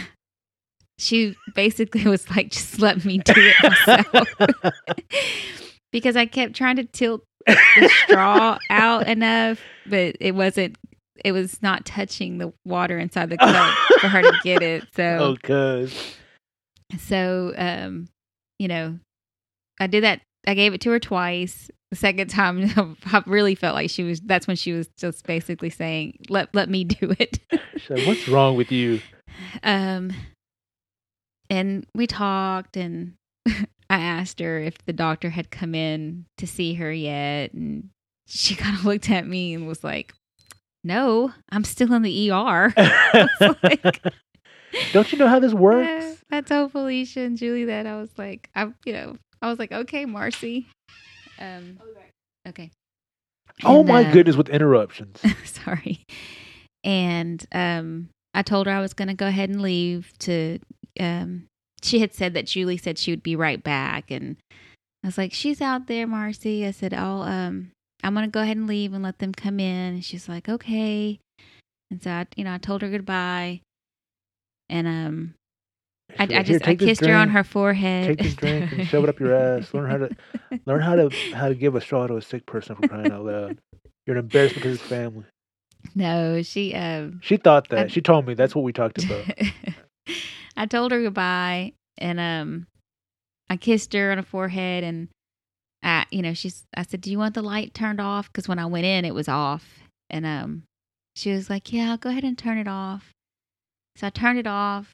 she basically was like just let me do it myself because I kept trying to tilt the straw out enough, but it wasn't. It was not touching the water inside the cup for her to get it. So, oh, cuz. so um, you know, I did that. I gave it to her twice. The second time, I really felt like she was. That's when she was just basically saying, "Let let me do it." Like, What's wrong with you? Um, and we talked, and I asked her if the doctor had come in to see her yet, and she kind of looked at me and was like, "No, I'm still in the ER." like- Don't you know how this works? Yeah, I told Felicia and Julie that I was like, I, you know, I was like, "Okay, Marcy." Um, okay. oh And, my uh, goodness, with interruptions. sorry. And um, I told her I was going to go ahead and leave. To um, she had said that Julie said she would be right back, and I was like, "She's out there, Marcy." I said, "I'll um, I'm going to go ahead and leave and let them come in." And she's like, "Okay." And so I, you know, I told her goodbye, and um, I, I like, "Here, just I kissed her on her forehead. Take this drink and shove it up your ass. Learn how to learn how to how to give a straw to a sick person for crying out loud. You're an embarrassment to his family. no, she um. She thought that. I- she told me that's what we talked about. I told her goodbye and um I kissed her on her forehead and I you know she's I said do you want the light turned off? Cuz when I went in it was off. And um she was like yeah go ahead and turn it off. So I turned it off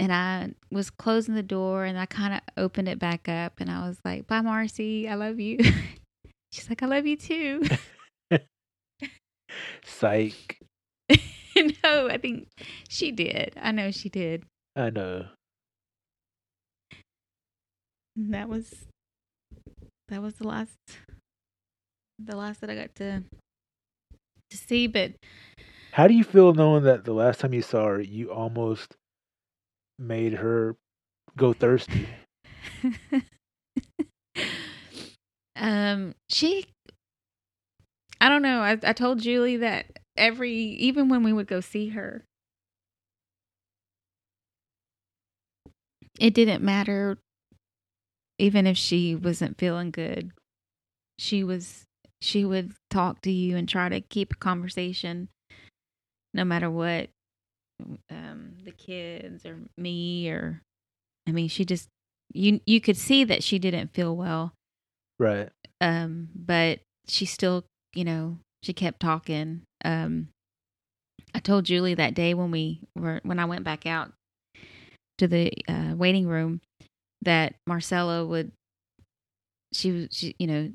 and I was closing the door and I kind of opened it back up and I was like bye Marcy. I love you. She's like I love you too. Psych. no I think she did. I know she did. I know. That was that was the last the last that I got to to see but How do you feel knowing that the last time you saw her, you almost made her go thirsty. um, she, I don't know. I, I told Julie that every, even when we would go see her, it didn't matter even if she wasn't feeling good. She was, she would talk to you and try to keep a conversation no matter what um the kids or me or I mean she just you you could see that she didn't feel well Right. um but she still you know she kept talking um i told julie that day when we were when i went back out to the uh, waiting room that marcella would she she you know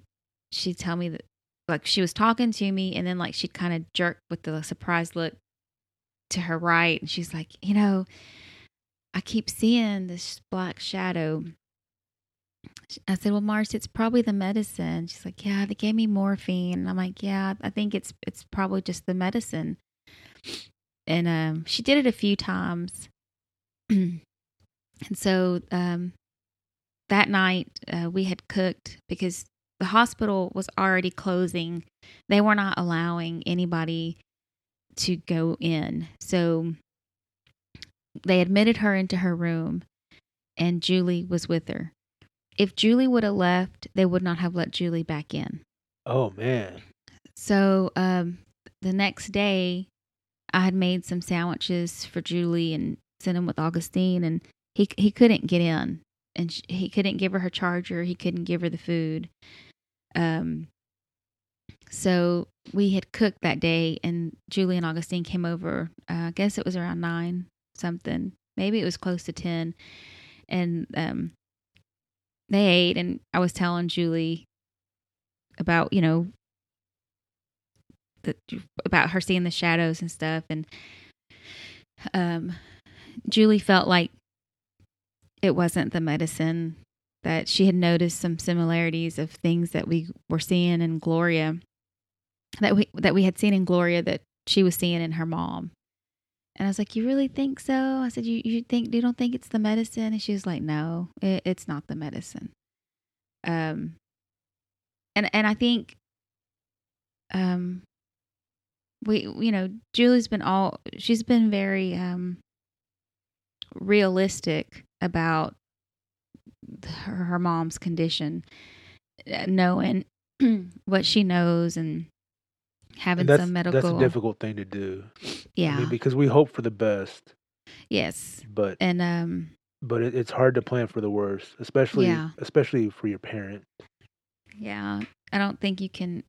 she'd tell me that like she was talking to me and then like she'd kind of jerk with the surprised look to her right and she's like you know i keep seeing this black shadow I said, "Well, Mars, it's probably the medicine." She's like, "Yeah, they gave me morphine." And I'm like, "Yeah, I think it's it's probably just the medicine." And um, she did it a few times, and so um, that night uh, we had cooked because the hospital was already closing. They were not allowing anybody to go in, so they admitted her into her room, and Julie was with her if Julie would have left, they would not have let Julie back in. Oh man. So um, the next day, I had made some sandwiches for Julie and sent them with Augustine, and he he couldn't get in, and sh- he couldn't give her her charger. He couldn't give her the food. Um. So we had cooked that day, and Julie and Augustine came over. Uh, I guess it was around nine something. Maybe it was close to ten, and um, they ate and I was telling Julie about, you know, the, about her seeing the shadows and stuff and um Julie felt like it wasn't the medicine that she had noticed some similarities of things that we were seeing in Gloria that we that we had seen in Gloria that she was seeing in her mom. And I was like, "You really think so?" I said, "You you think you don't think it's the medicine?" And she was like, "No, it, it's not the medicine." Um, and and I think, um, we you know Julie's been all she's been very um realistic about her, her mom's condition, uh, knowing what she knows and having And some medical. that's a difficult thing to do. yeah. I mean, because we hope for the best, yes. but And um. but it, it's hard to plan for the worst, especially Yeah. especially for your parent. Yeah, I don't think you can.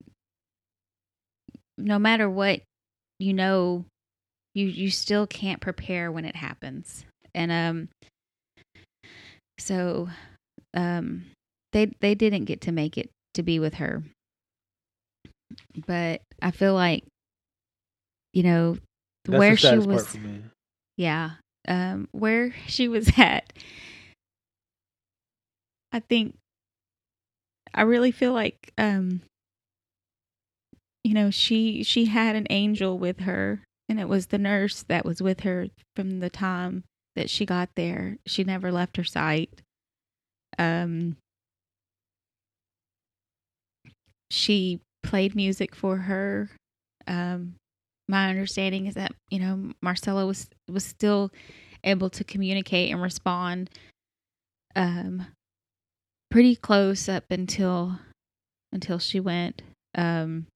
No matter what, you know, you you still can't prepare when it happens, and um, so um, they they didn't get to make it to be with her, but I feel like, you know, That's where she was, part for me. yeah, um, where she was at. I think I really feel like um you know she she had an angel with her and it was the nurse that was with her from the time that she got there. She never left her sight. Um she played music for her. Um my understanding is that, you know, Marcella was was still able to communicate and respond um pretty close up until until she went um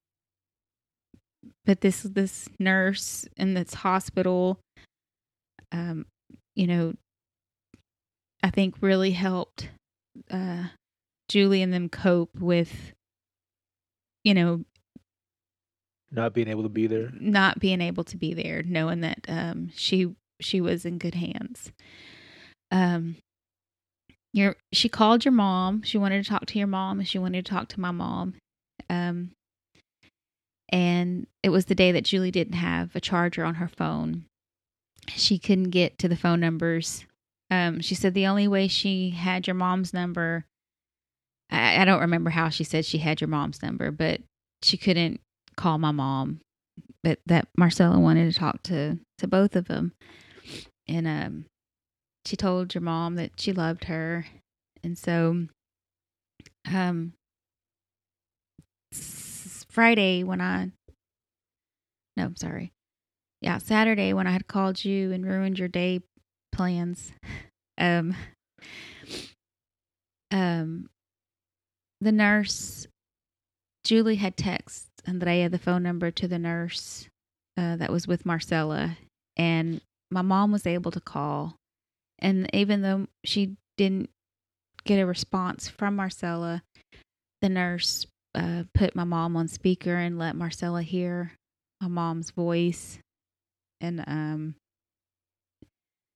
but this this nurse in this hospital um you know i think really helped uh julie and them cope with you know Not being able to be there. not being able to be there knowing that um she she was in good hands. Um your she called your mom. She wanted to talk to your mom and she wanted to talk to my mom. Um and it was the day that Julie didn't have a charger on her phone she couldn't get to the phone numbers. Um she said the only way she had your mom's number I, I don't remember how she said she had your mom's number but she couldn't call my mom but that Marcella wanted to talk to to both of them and um she told your mom that she loved her, and so, um, Friday when I, no, I'm sorry, yeah, Saturday when I had called you and ruined your day plans, um, um, the nurse, Julie had texted Andrea the phone number to the nurse uh, that was with Marcella, and my mom was able to call. And even though she didn't get a response from Marcella, the nurse uh, put my mom on speaker and let Marcella hear my mom's voice, and um,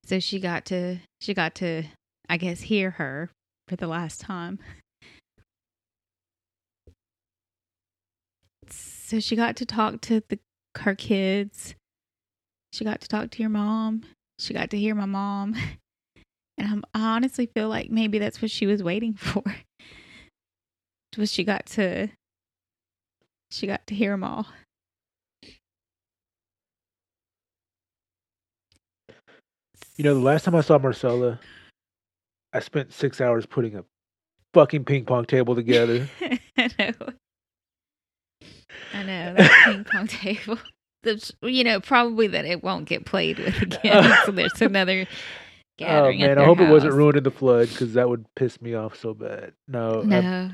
so she got to she got to I guess hear her for the last time. So she got to talk to the her kids. She got to talk to your mom. She got to hear my mom. And I'm, I honestly feel like maybe that's what she was waiting for. Was she got to she got to hear them all. You know, the last time I saw Marcella, I spent six hours putting a fucking ping pong table together. I know. I know that ping pong table. There's, you know, probably that it won't get played with again. so there's another oh man, I hope it wasn't house. ruined in the flood because that would piss me off so bad. No, I- No,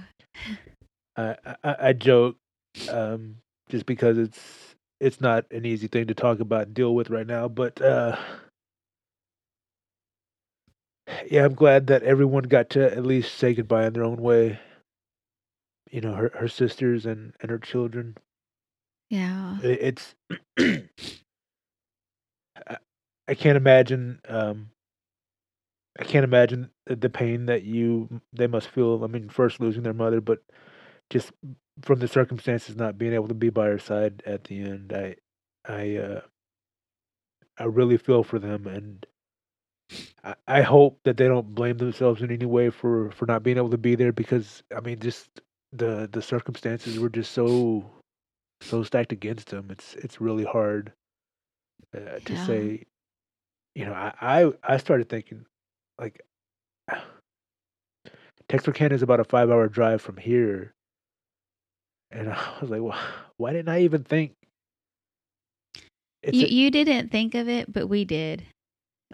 I, I, I joke, um, just because it's it's not an easy thing to talk about and deal with right now. But uh, yeah, I'm glad that everyone got to at least say goodbye in their own way. You know, her her sisters and and her children. yeah, It, it's I, I can't imagine. Um, I can't imagine the, the pain that you they must feel. I mean, first losing their mother, but just from the circumstances not being able to be by her side at the end. I, I, uh, I really feel for them, and I, hope that they don't blame themselves in any way for for not being able to be there because I mean, just the the circumstances were just so so stacked against them. It's it's really hard uh, to Yeah. say. You know, I, I I started thinking like Texarkana is about a five hour drive from here. And I was like, well, why didn't I even think? You a- you didn't think of it, but we did.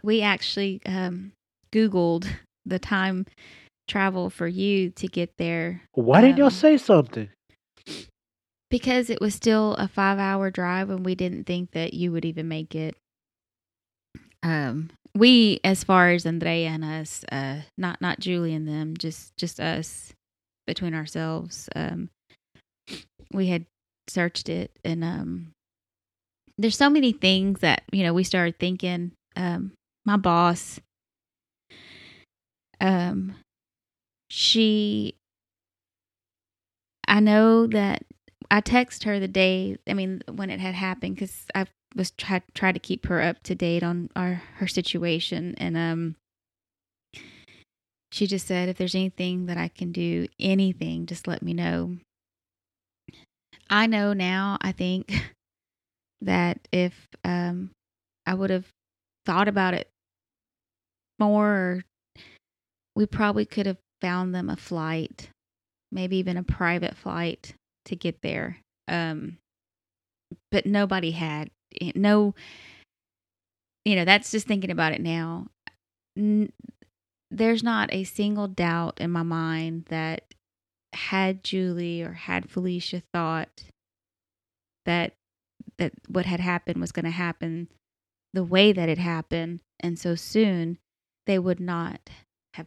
We actually um, Googled the time travel for you to get there why didn't y'all um, say something? because it was still a five hour drive and we didn't think that you would even make it. Um, we, as far as Andrea and us, uh, not not Julie and them, just just us between ourselves. Um, we had searched it, and um, there's so many things that you know we started thinking. Um, my boss, um, she, I know that I text her the day. I mean, when it had happened, because I was try try to keep her up to date on our her situation, and um, she just said, if there's anything that I can do, anything, just let me know. I know now. I think that if um, I would have thought about it more, we probably could have found them a flight, maybe even a private flight to get there. Um, but nobody had eh, no. You know, that's just thinking about it now. N- there's not a single doubt in my mind that had Julie or had Felicia thought that that what had happened was going to happen the way that it happened and so soon they would not have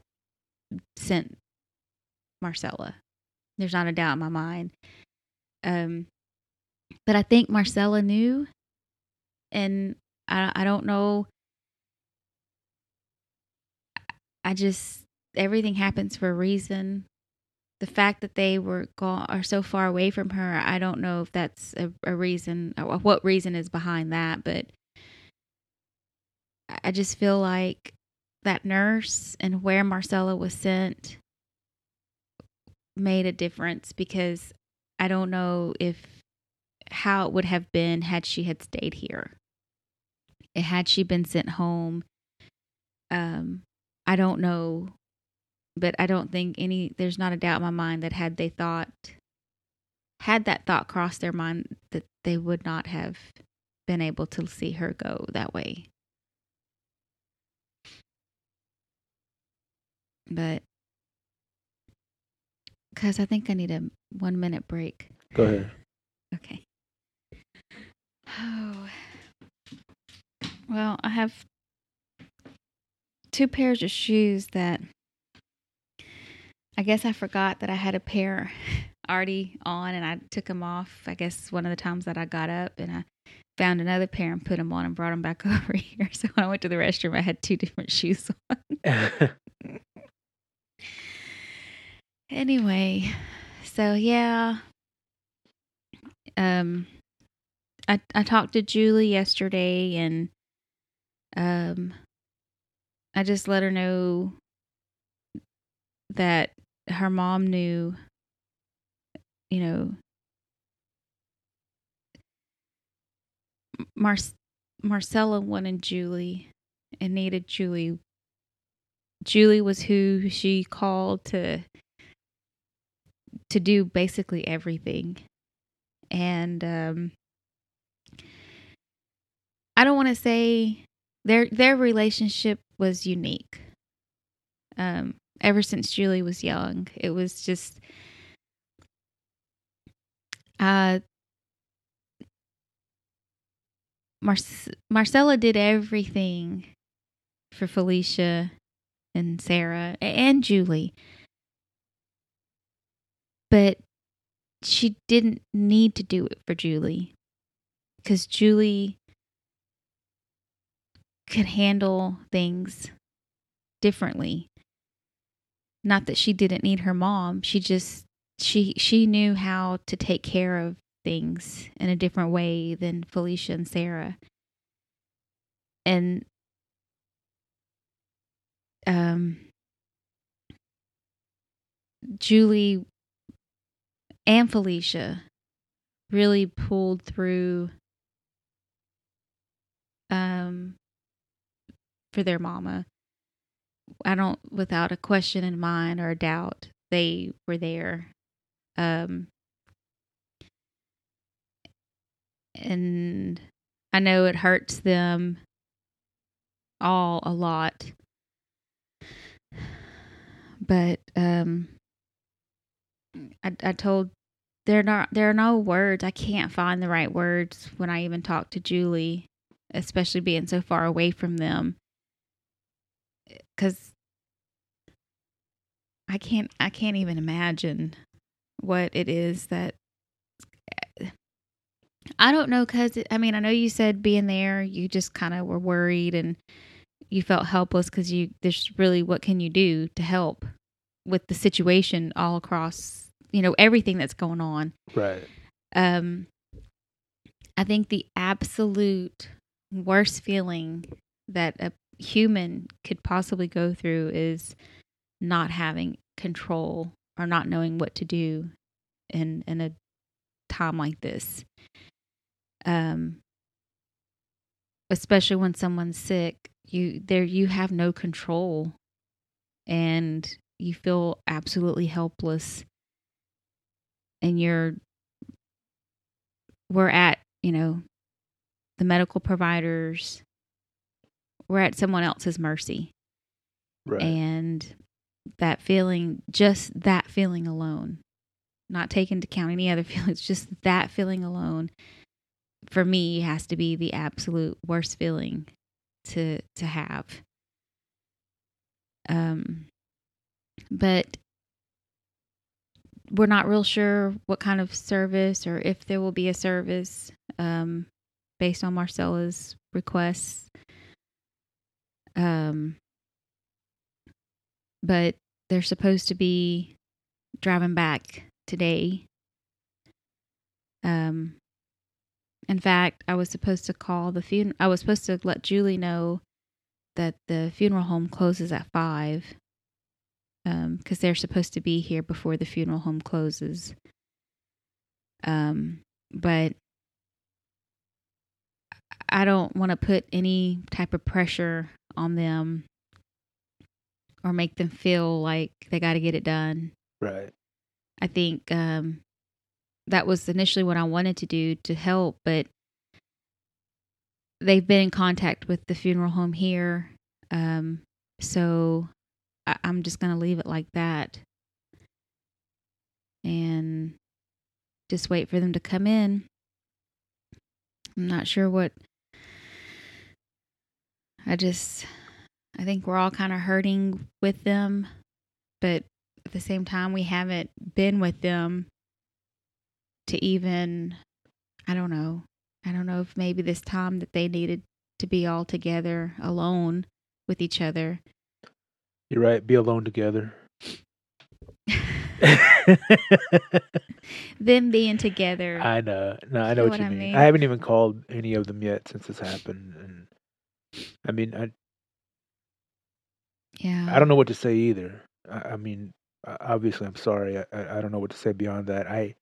sent Marcella. There's not a doubt in my mind. Um but I think Marcella knew and I I don't know I just everything happens for a reason. The fact that they were gone are so far away from her, I don't know if that's a, a reason what reason is behind that, but I just feel like that nurse and where Marcella was sent made a difference because I don't know if how it would have been had she had stayed here. Had she been sent home, um, I don't know, but I don't think any. There's not a doubt in my mind that had they thought, had that thought crossed their mind, that they would not have been able to see her go that way. But because I think I need a one minute break. Go ahead. Okay. Oh. Well, I have two pairs of shoes that I guess I forgot that I had a pair already on and I took them off. I guess one of the times that I got up and I found another pair and put them on and brought them back over here. So when I went to the restroom, I had two different shoes on. anyway, so yeah. Um I I talked to Julie yesterday and um I just let her know that her mom knew you know Mar- Marcella wanted Julie and needed Julie. Julie was who she called to to do basically everything. And um I don't want to say their their relationship was unique. Um ever since Julie was young, it was just uh Mar- Marcella did everything for Felicia and Sarah and Julie. But she didn't need to do it for Julie because Julie could handle things differently. Not that she didn't need her mom, she just she she knew how to take care of things in a different way than Felicia and Sarah. And um Julie and Felicia really pulled through um for their mama. I don't without a question in mind or a doubt they were there. Um and I know it hurts them all a lot. But um I I told there not there are no words. I can't find the right words when I even talk to Julie, especially being so far away from them. Cuz I can't I can't even imagine what it is that I don't know cuz I mean I know you said being there you just kind of were worried and you felt helpless cuz you there's really what can you do to help with the situation all across you know everything that's going on. right. Um I think the absolute worst feeling that a human could possibly go through is not having control or not knowing what to do in in a time like this um especially when someone's sick you there you have no control and you feel absolutely helpless and you're we're at you know the medical providers we're at someone else's mercy Right. and that feeling just that feeling alone not taking into account any other feelings just that feeling alone for me has to be the absolute worst feeling to to have um but we're not real sure what kind of service or if there will be a service um based on Marcella's requests um but they're supposed to be driving back today. Um, in fact, I was supposed to call the funeral. I was supposed to let Julie know that the funeral home closes at five, um, because they're supposed to be here before the funeral home closes. Um, but I don't want to put any type of pressure on them or make them feel like they got to get it done. Right. I think um, that was initially what I wanted to do to help, but they've been in contact with the funeral home here. Um, so I- I'm just going to leave it like that and just wait for them to come in. I'm not sure what. I just, I think we're all kind of hurting with them, but at the same time, we haven't been with them to even, I don't know. I don't know if maybe this time that they needed to be all together alone with each other. You're right. Be alone together. them being together. I know. No, I know what, you I mean. mean? I haven't even called any of them yet since this happened, and I mean, I yeah. I don't know what to say either. I, I mean, obviously, I'm sorry. I I don't know what to say beyond that. I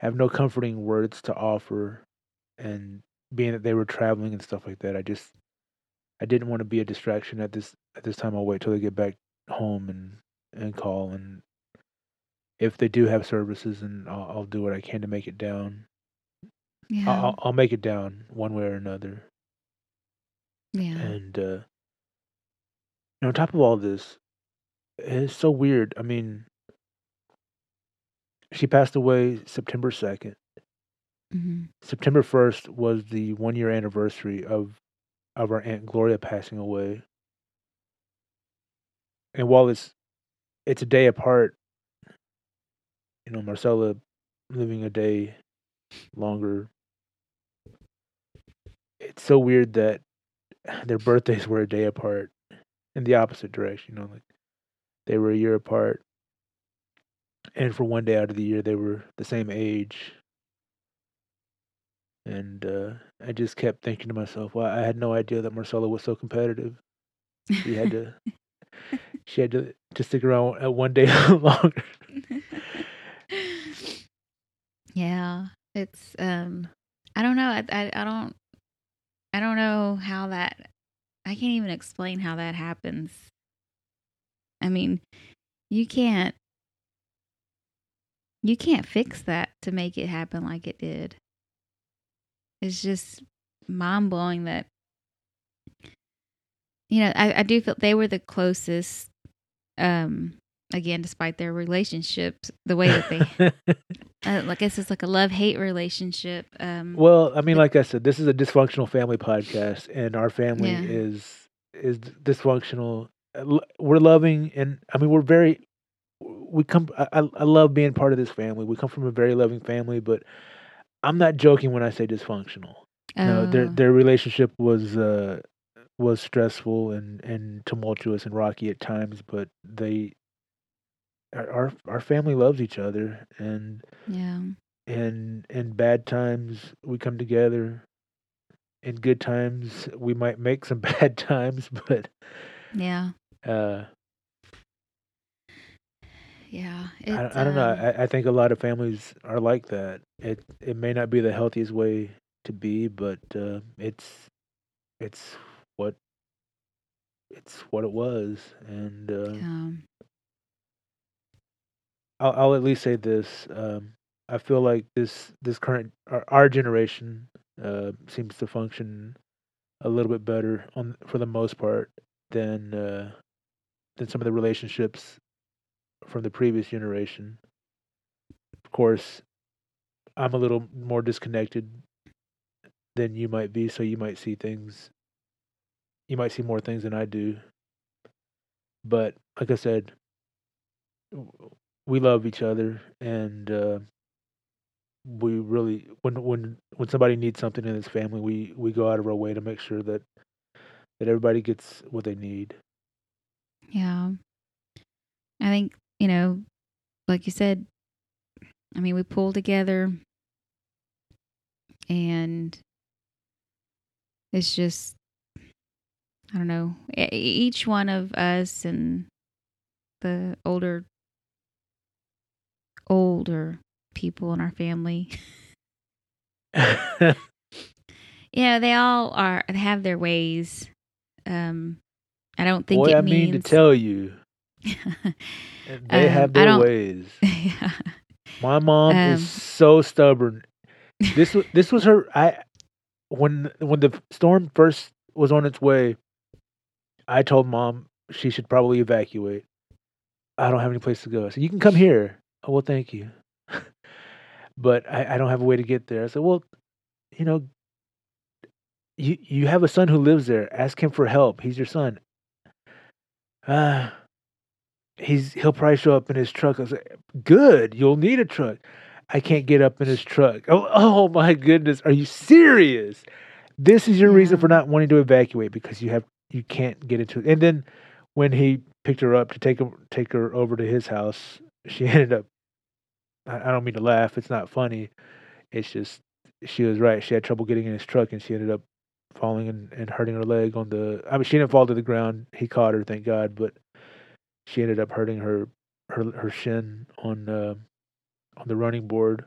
have no comforting words to offer, and being that they were traveling and stuff like that, I just I didn't want to be a distraction at this at this time. I'll wait till they get back home and and call, and if they do have services, and I'll, I'll do what I can to make it down. Yeah. I'll, I'll- make it down one way or another. yeah. And uh, and on top of all this, it's so weird. I mean, she passed away September second. hmm September first was the one year anniversary of of our aunt Gloria passing away. And while it's it's a day apart, you know, Marcella living a day longer. It's so weird that their birthdays were a day apart in the opposite direction, you know, like they were a year apart. And for one day out of the year they were the same age and uh, I just kept thinking to myself, "Well, I had no idea that Marcella was so competitive. She had to, she had to, to stick around uh, one day longer." yeah. It's um I don't know. I, I I don't I don't know how that I can't even explain how that happens. I mean, you can't you can't fix that to make it happen like it did. It's just mind blowing that you know, I, I do feel they were the closest um again despite their relationships the way that they uh, I guess it's like a love hate relationship. Um, well, I mean, like I said, this is a dysfunctional family podcast, and our family Yeah. is is dysfunctional. Uh, We're loving, and I mean, we're very. We come. I I love being part of this family. We come from a very loving family, but I'm not joking when I say dysfunctional. No, their oh, their relationship was uh was stressful and and tumultuous and rocky at times, but they our our, our family loves each other and yeah, and in bad times we come together. In good times we might make some bad times, but yeah, uh yeah. I, I don't know. um, I, I think a lot of families are like that. It it may not be the healthiest way to be, but uh, it's it's what it's what it was, and uh, um, I'll, I'll at least say this: um, I feel like this this current our, our generation uh, seems to function a little bit better on for the most part than uh, than some of the relationships from the previous generation. Of course, I'm a little more disconnected than you might be, so you might see things. You might see more things than I do. But like I said, we love each other, and uh, we really when when when somebody needs something in this family, we we go out of our way to make sure that that everybody gets what they need. yeah. I think you know, like you said. I mean, we pull together, and it's just I don't know. Each one of us and the older older people in our family Yeah, they all are have their ways. Um, I don't think Boy, it I means. mean to tell you, they Um, have their ways. yeah. My mom Um, is so stubborn. This was this was her. I when when the storm first was on its way, I told mom she should probably evacuate. I don't have any place to go. I said, "You can come here." Oh well, thank you, but I, I don't have a way to get there. I said, "Well, you know, you you have a son who lives there. Ask him for help. He's your son." Ah, he's he'll probably show up in his truck. I was like, "Good, you'll need a truck." I can't get up in his truck. Oh, oh my goodness, are you serious? This is your reason for not wanting to evacuate because you have you can't get into it. And then when he picked her up to take her take her over to his house, she ended up. I, I don't mean to laugh. It's not funny. It's just she was right. She had trouble getting in his truck, and she ended up falling and, and hurting her leg on the. I mean, she didn't fall to the ground. He caught her, thank God. But she ended up hurting her her her shin on uh, on the running board.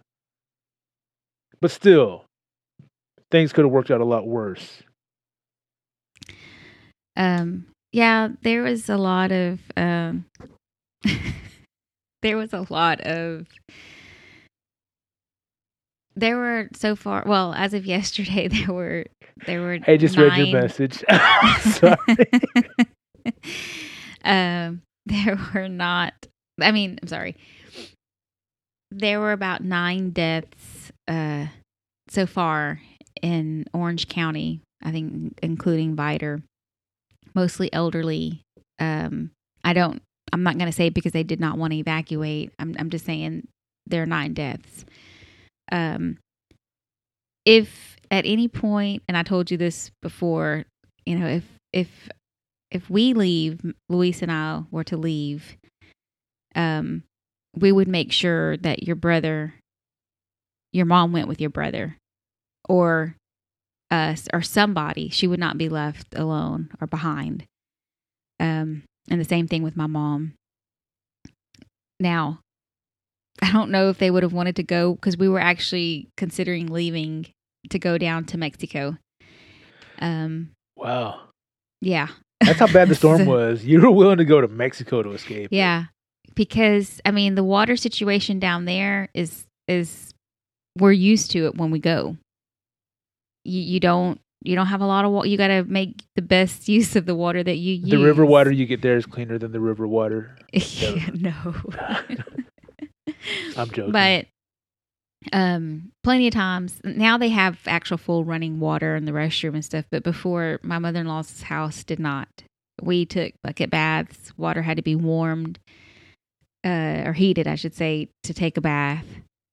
But still, things could have worked out a lot worse. Um, yeah, there was a lot of um, there was a lot of there were so far. Well, as of yesterday, there were there were. I just read your message. Sorry. um, there were not. I mean, I'm sorry. There were about nine deaths uh, so far in Orange County. I think, including Vidor, mostly elderly. Um, I don't. I'm not going to say because they did not want to evacuate. I'm. I'm just saying there are nine deaths. Um, if at any point, and I told you this before, you know, if if if we leave, Luis and I were to leave, um, we would make sure that your brother, your mom went with your brother, or us, or somebody. She would not be left alone or behind. Um, and the same thing with my mom. Now, I don't know if they would have wanted to go because we were actually considering leaving to go down to Mexico. Um, wow. yeah. That's how bad the storm was. You were willing to go to Mexico to escape. it. Yeah, because I mean the water situation down there is is we're used to it when we go. You you don't you don't have a lot of water. You got to make the best use of the water that you use. The river water you get there is cleaner than the river water. no. I'm joking. But um plenty of times now they have actual full running water in the restroom and stuff but before my mother-in-law's house did not we took bucket baths water had to be warmed uh or heated i should say to take a bath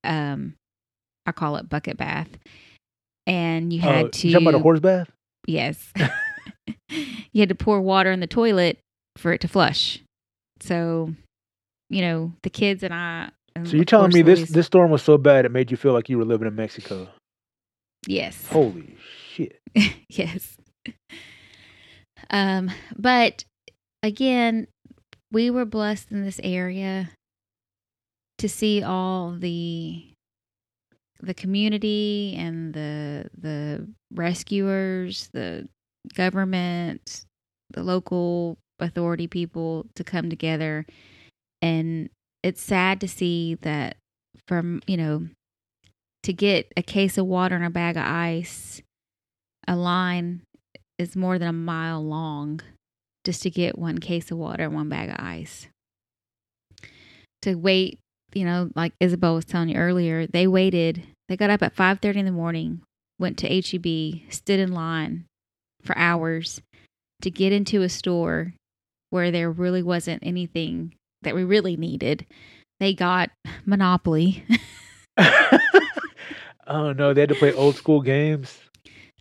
um i call it bucket bath and you had Oh, to you talking about a horse bath? Yes. you had to pour water in the toilet for it to flush. So, you know, the kids and I. and So you're telling me this this storm was so bad it made you feel like you were living in Mexico? Yes. Holy shit! yes. Um, but again, we were blessed in this area to see all the the community and the the rescuers, the government, the local authority people to come together and it's sad to see that from, you know, to get a case of water and a bag of ice, a line is more than a mile long just to get one case of water and one bag of ice. To wait, you know, like Isabel was telling you earlier, they waited. They got up at five thirty in the morning, went to HEB, stood in line for hours to get into a store where there really wasn't anything that we really needed. They got Monopoly. oh no, they had to play old school games.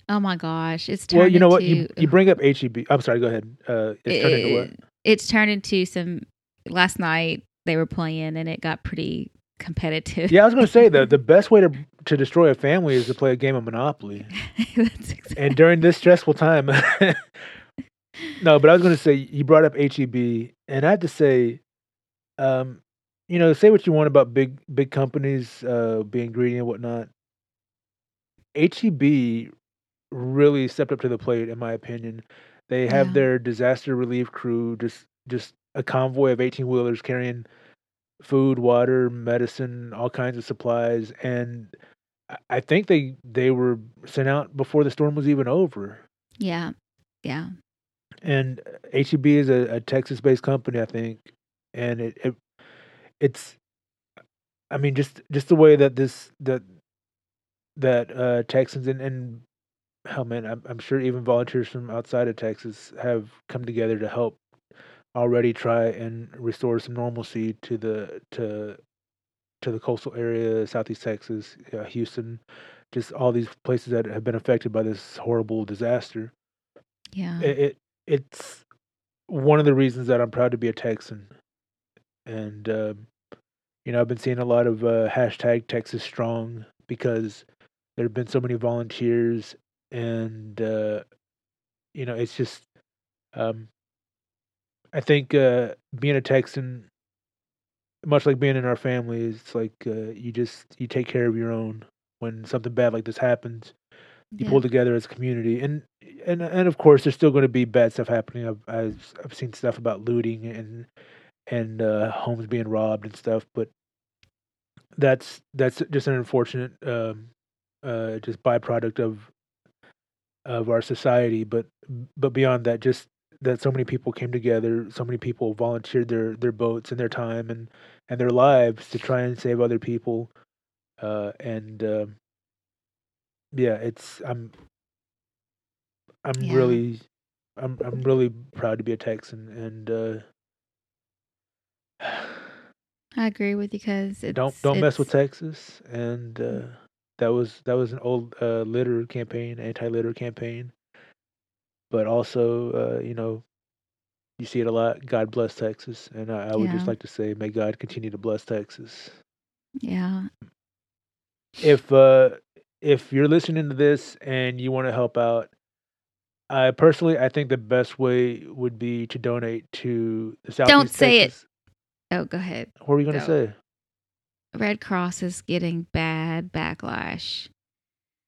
Oh my gosh, it's turned Well, you know what? You you bring up HEB. I'm sorry. Go ahead. Uh, it's turned into what? It's turned into some. Last night they were playing, and it got pretty competitive. Yeah, I was going to say the the best way to to destroy a family is to play a game of Monopoly. That's exactly. And during this stressful time, no, but I was going to say you brought up HEB, and I have to say, um, you know, say what you want about big big companies uh, being greedy and whatnot. HEB really stepped up to the plate, in my opinion. They have Yeah. their disaster relief crew just just a convoy of 18 wheelers carrying food, water, medicine, all kinds of supplies, and I- I think they they were sent out before the storm was even over. Yeah. Yeah. And HEB is a, a Texas-based company, I think, and it, it it's I mean just just the way that this that that uh Texans and, and hell man, I'm I'm sure even volunteers from outside of Texas have come together to help already try and restore some normalcy to the to to the coastal area, Southeast Texas, uh, Houston, just all these places that have been affected by this horrible disaster. Yeah. It, it it's one of the reasons that I'm proud to be a Texan, and um, you know I've been seeing a lot of uh, hashtag Texas Strong because there have been so many volunteers, and uh, you know it's just um, I think uh, being a Texan, much like being in our family, it's like uh, you just you take care of your own when something bad like this happens you yeah. pull together as a community and and and of course there's still going to be bad stuff happening i've i've, I've seen stuff about looting and and uh homes being robbed and stuff but that's that's just an unfortunate um uh just byproduct of of our society but but beyond that just that so many people came together so many people volunteered their their boats and their time and and their lives to try and save other people uh and um yeah it's i'm i'm Yeah. really i'm i'm really proud to be a texan and uh I agree with you because don't don't mess with texas and uh that was that was an old uh litter campaign anti-litter campaign but also uh you know you see it a lot god bless texas and i, I would Yeah. just like to say may god continue to bless texas Yeah. if uh if you're listening to this and you want to help out I personally I think the best way would be to donate to the Southeast Don't say it. Oh, go ahead. What were you going to say? Red Cross is getting bad backlash.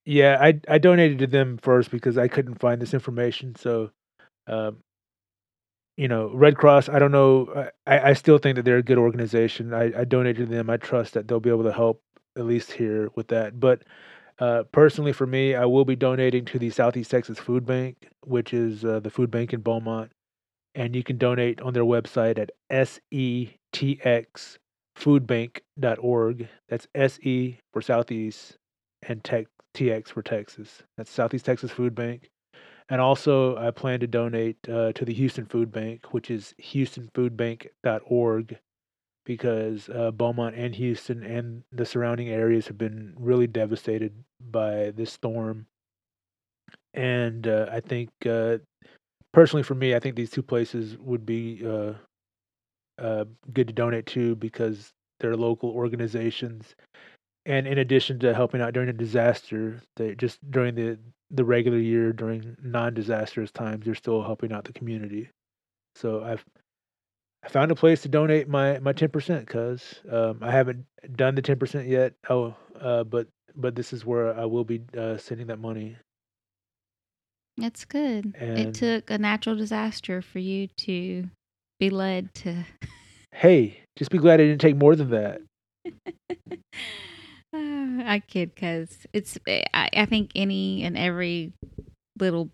Yeah, I I donated to them first because I couldn't find this information. So, um, you know, Red Cross. I don't know. I I still think that they're a good organization. I I donated to them. I trust that they'll be able to help at least here with that. But uh, personally, for me, I will be donating to the Southeast Texas Food Bank, which is uh, the food bank in Beaumont, and you can donate on their website at setxfoodbank.org. That's SE for Southeast and tech, TX for Texas. That's Southeast Texas Food Bank. And also, I plan to donate uh, to the Houston Food Bank, which is houstonfoodbank.org, because uh, Beaumont and Houston and the surrounding areas have been really devastated by this storm. And uh, I think, uh, personally, for me, I think these two places would be uh, uh, good to donate to because they're local organizations. And in addition to helping out during a disaster, they just during the the regular year, during non-disastrous times, they're still helping out the community. So I've I found a place to donate my my ten percent because um, I haven't done the ten percent yet. Oh, uh, but but this is where I will be uh, sending that money. That's good. it took a natural disaster for you to be led to. Hey, just be glad it didn't take more than that. I kid because it's. I, I think any and every little.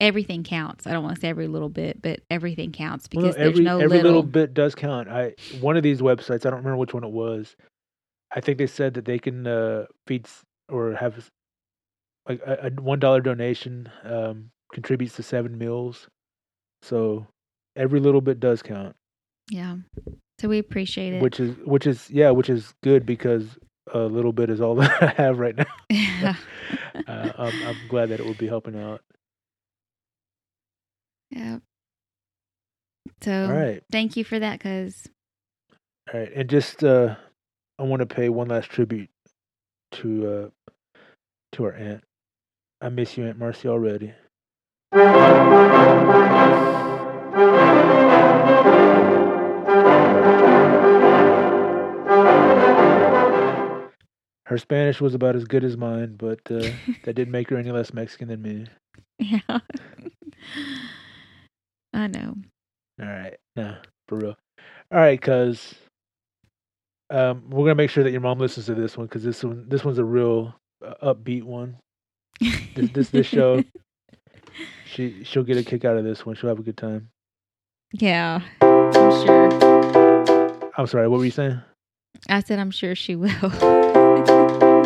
Everything counts. I don't want to say every little bit, but everything counts Well, no, because there's every no every little. little bit does count. I one of these websites, I don't remember which one it was. I think they said that they can uh, feed or have a, a one dollar donation um, contributes to seven meals. So every little bit does count, Yeah. So we appreciate it. which is which is yeah, which is good because a little bit is all that I have right now. yeah. Uh, I'm, I'm glad that it will be helping out. yeah. So All right. thank you for that because All right, and just uh, I want to pay one last tribute to uh, to our aunt. I miss you, Aunt Mercy, already. Her Spanish was about as good as mine, but uh, that didn't make her any less Mexican than me. yeah. I know. All right. Nah, for real. All right, cuz um we're going to make sure that your mom listens to this one cuz this one this one's a real uh, upbeat one. This this this show she she'll get a kick out of this one. She'll have a good time. yeah, I'm sure. I'm sorry, what were you saying? I said I'm sure she will.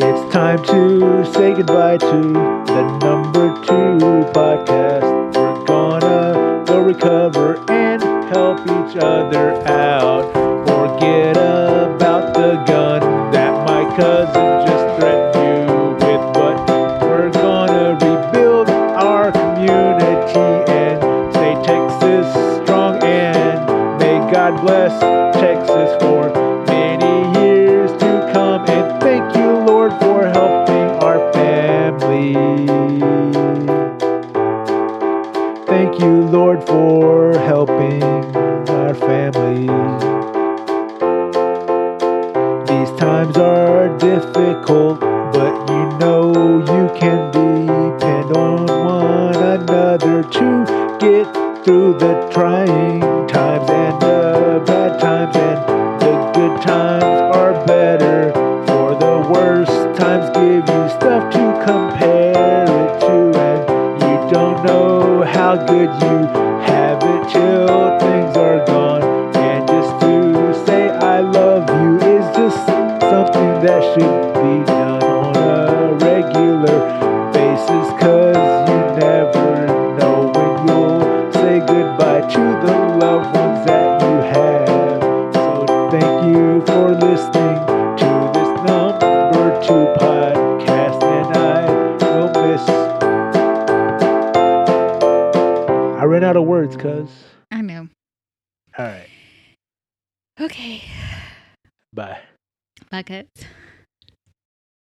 It's time to say goodbye to the number two podcast. We're gonna go recover and help each other out. Forget about the gun that my cousin just threatened you with. But we're gonna rebuild our community and stay Texas strong. And may God bless Texas for many years to come. And thank you, Lord, for helping our family. Thank you, Lord, for helping our family. Are difficult, but you know you can depend on one another to get through the trying times and the bad times, and the good times are better. For the worst times give you stuff to compare it to, and you don't know how good you have it till should be done on a regular basis. Cause you never know when you'll say goodbye to the loved ones that you have. So thank you for listening to this number two podcast, and I will miss. I ran out of words, cuz. I know. All right. Okay. Bye. Buckets.